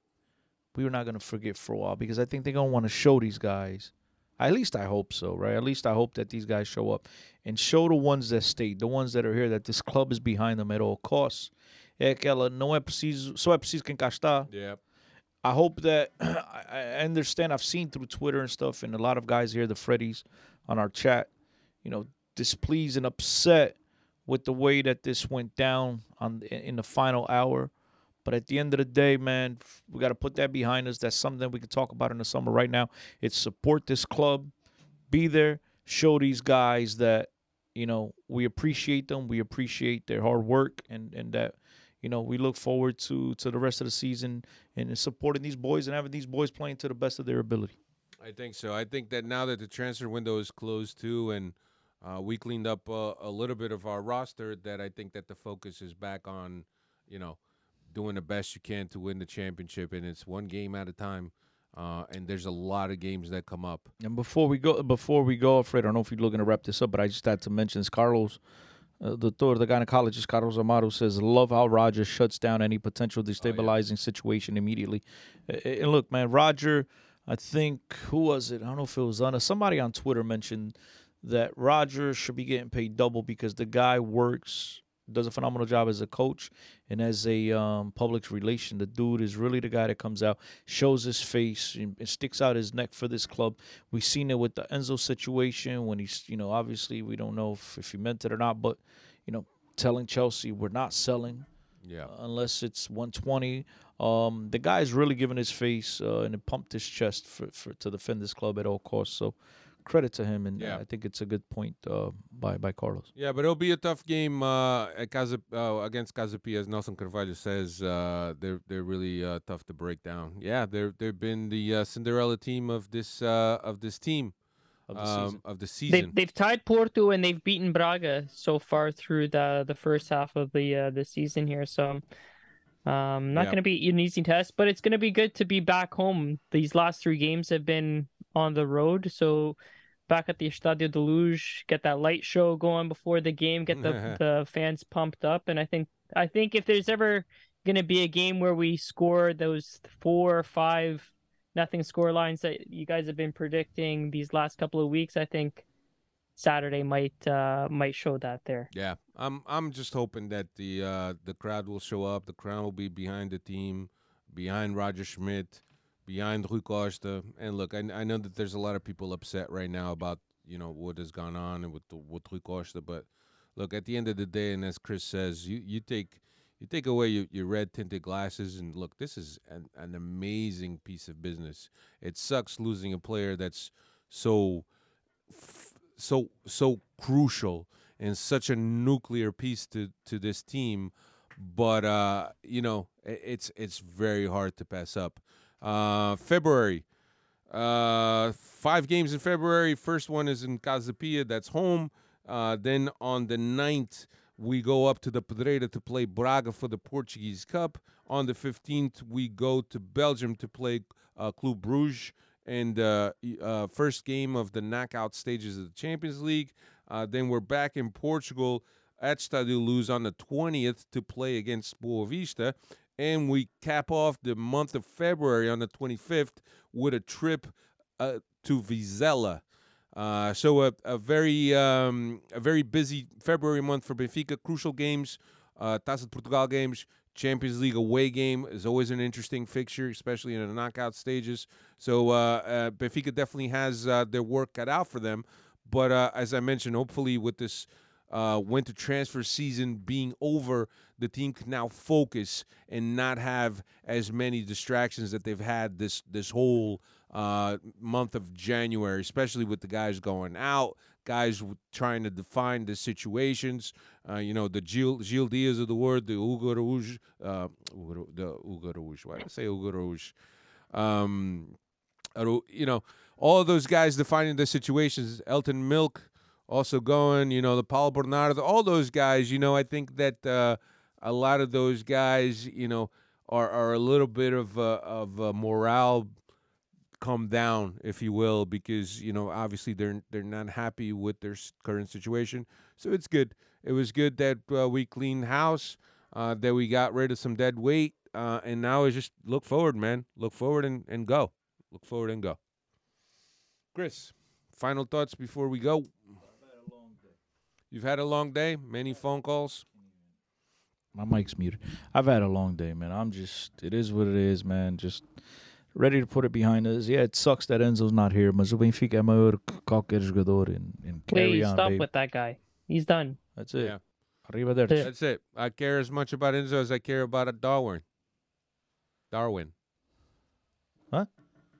we are not going to forget for a while because I think they're going to want to show these guys. At least I hope so, right? At least I hope that these guys show up and show the ones that stayed, the ones that are here, that this club is behind them at all costs. É aquela, não é preciso, só é preciso quem cá está. Yeah. I hope that I I understand. I've seen through Twitter and stuff, and a lot of guys here, the Freddies, on our chat, you know, displeased and upset with the way that this went down on in the final hour. But at the end of the day, man, we got to put that behind us. That's something we can talk about in the summer. Right now, it's support this club, be there, show these guys that you know we appreciate them, we appreciate their hard work, and and that you know we look forward to to the rest of the season and supporting these boys and having these boys playing to the best of their ability. I think so. I think that now that the transfer window is closed too, and uh, we cleaned up uh, a little bit of our roster, that I think that the focus is back on, you know, doing the best you can to win the championship, and it's one game at a time. Uh, and there's a lot of games that come up. And before we go, before we go, Fred, I don't know if you're looking to wrap this up, but I just had to mention this. Carlos, uh, the the gynecologist Carlos Amaro says, "Love how Roger shuts down any potential destabilizing situation immediately." And look, man, Roger, I think who was it? I don't know if it was Anna. Somebody on Twitter mentioned that Roger should be getting paid double because the guy works does a phenomenal job as a coach and as a um, public relation. The dude is really the guy that comes out, shows his face, and sticks out his neck for this club. We've seen it with the Enzo situation when he's, you know, obviously we don't know if, if he meant it or not, but, you know, telling Chelsea we're not selling Yeah. unless it's 120. Um, the guy's really given his face uh, and pumped his chest for, for to defend this club at all costs. So credit to him, and Yeah. I think it's a good point uh, by by Carlos. Yeah, but it'll be a tough game uh, at Casa, uh, against Casa Pia, as Nelson Carvalho says. Uh, they're they're really uh, tough to break down. Yeah, they're they've been the uh, Cinderella team of this uh, of this team Of the um, season. of the They've season. they've tied Porto and they've beaten Braga so far through the the first half of the uh, the season here. So um not Yeah. going to be an easy test, but it's going to be good to be back home. These last three games have been on the road, so back at the Estadio de Luz, get that light show going before the game, get the the fans pumped up, and I think I think if there's ever going to be a game where we score those four or five nothing score lines that you guys have been predicting these last couple of weeks, I think Saturday might uh might show that there. Yeah, I'm I'm just hoping that the uh, the crowd will show up. The crowd will be behind the team, behind Roger Schmidt, behind Rui Costa. And look, I, I know that there's a lot of people upset right now about you know what has gone on and with with Rui Costa. But look, at the end of the day, and as Chris says, you you take you take away your, your red tinted glasses and look, this is an, an amazing piece of business. It sucks losing a player that's so so so crucial and such a nuclear piece to to this team but uh you know i- it's it's very hard to pass up uh february uh five games in february first one is in Casa Pia that's home uh then on the 9th we go up to the Pedreira to play Braga for the Portuguese Cup. On the 15th, we go to Belgium to play uh, Club Bruges and uh, uh, first game of the knockout stages of the Champions League. Uh, then we're back in Portugal at Stadio Luz on the 20th to play against Boavista. And we cap off the month of February on the 25th with a trip uh, to Vizela. Uh, so a, a very um, a very busy February month for Benfica. Crucial games, uh, Taça de Portugal games, Champions League away game is always an interesting fixture, especially in the knockout stages. So uh, uh, Benfica definitely has uh, their work cut out for them. But uh, as I mentioned, hopefully with this uh, winter transfer season being over, the team can now focus and not have as many distractions that they've had this this whole uh, month of January, especially with the guys going out, guys trying to define the situations. Uh, you know, the Gil, Gil Dias of the word, the Hugo Rouge, uh, the Hugo Rouge. Why did I say Hugo Rouge? Um, you know, all of those guys defining the situations. Elton Milk also going, you know, the Paulo Bernardo, all those guys, you know, I think that uh, a lot of those guys, you know, are, are a little bit of uh, of uh, morale come down, if you will, because you know obviously they're they're not happy with their current situation. So it's good. It was good that uh, we cleaned house, uh, that we got rid of some dead weight, uh, and now it's just look forward, man. Look forward and, and go. Look forward and go. Chris. final thoughts before we go. You've had a long day. Many phone calls. My mic's muted. I've had a long day, man. I'm just. It is what it is, man. Just ready to put it behind us. Yeah, it sucks that Enzo's not here, mas o Benfica é maior que qualquer jogador and, and carry Please on, stop baby. with that guy. He's done. That's it. Yeah. Arrivederci. That's it. I care as much about Enzo as I care about a Darwin. Darwin.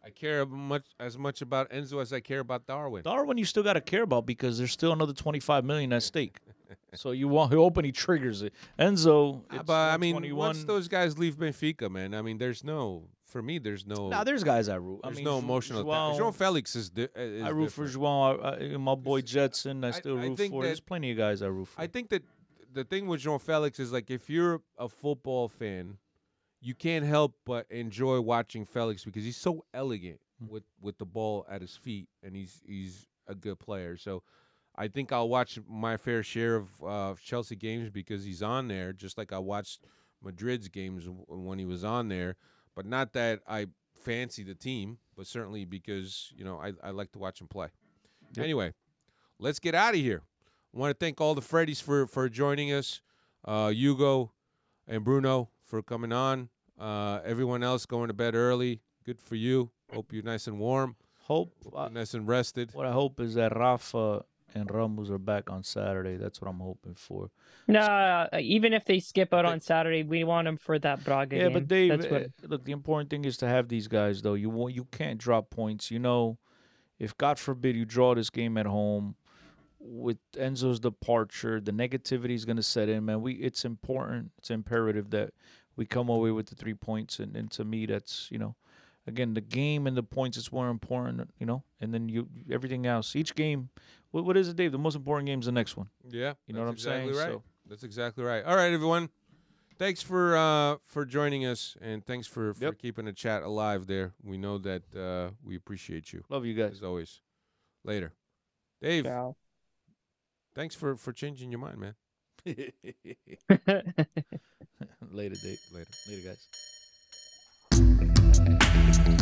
I care much as much about Enzo as I care about Darwin. Darwin, you still got to care about because there's still another 25 million at stake. so you want hoping he triggers it. Enzo, ah, it's but I mean, 121. once those guys leave Benfica, man, I mean, there's no for me. There's no. Nah, there's guys I root. I there's mean, no emotional. João- João Felix is. Di- is I root for different. João. I, I, my boy Gedson, I I- still I root think for. that- There's plenty of guys I root for. I think that the thing with João Felix is like if you're a football fan, you can't help but enjoy watching Felix because he's so elegant Hmm. with with the ball at his feet and he's he's a good player. So I think I'll watch my fair share of uh, Chelsea games because he's on there, just like I watched Madrid's games w- when he was on there. But not that I fancy the team, but certainly because you know I, I like to watch him play. Anyway, let's get out of here. I want to thank all the Freddies for for joining us, uh, Hugo and Bruno for coming on. Uh, everyone else going to bed early. Good for you. Hope you're nice and warm. Hope. You're Uh, nice and rested. what I hope is that Rafa and Ramos are back on Saturday. That's what I'm hoping for. No, uh, even if they skip out on Saturday, we want them for that Braga Yeah, game. but Dave, That's what, uh, look, the important thing is to have these guys though. You won't, you can't drop points. You know, if God forbid you draw this game at home, with Enzo's departure, the negativity is going to set in. Man, we it's important, it's imperative that we come away with the three points, and, and to me, that's you know, again, the game and the points is more important. You know, and then you everything else. Each game, what, what is it, Dave? The most important game is the next one. Yeah, You know what I'm that's exactly saying? Right. So- That's exactly right. All right, everyone. Thanks for uh, for joining us, and thanks for, for Yep. keeping the chat alive. There, we know that uh, we appreciate you Love you guys. as always. Later, Dave. Ciao. Thanks for for changing your mind, man. Later, Dave. Later. Later, guys.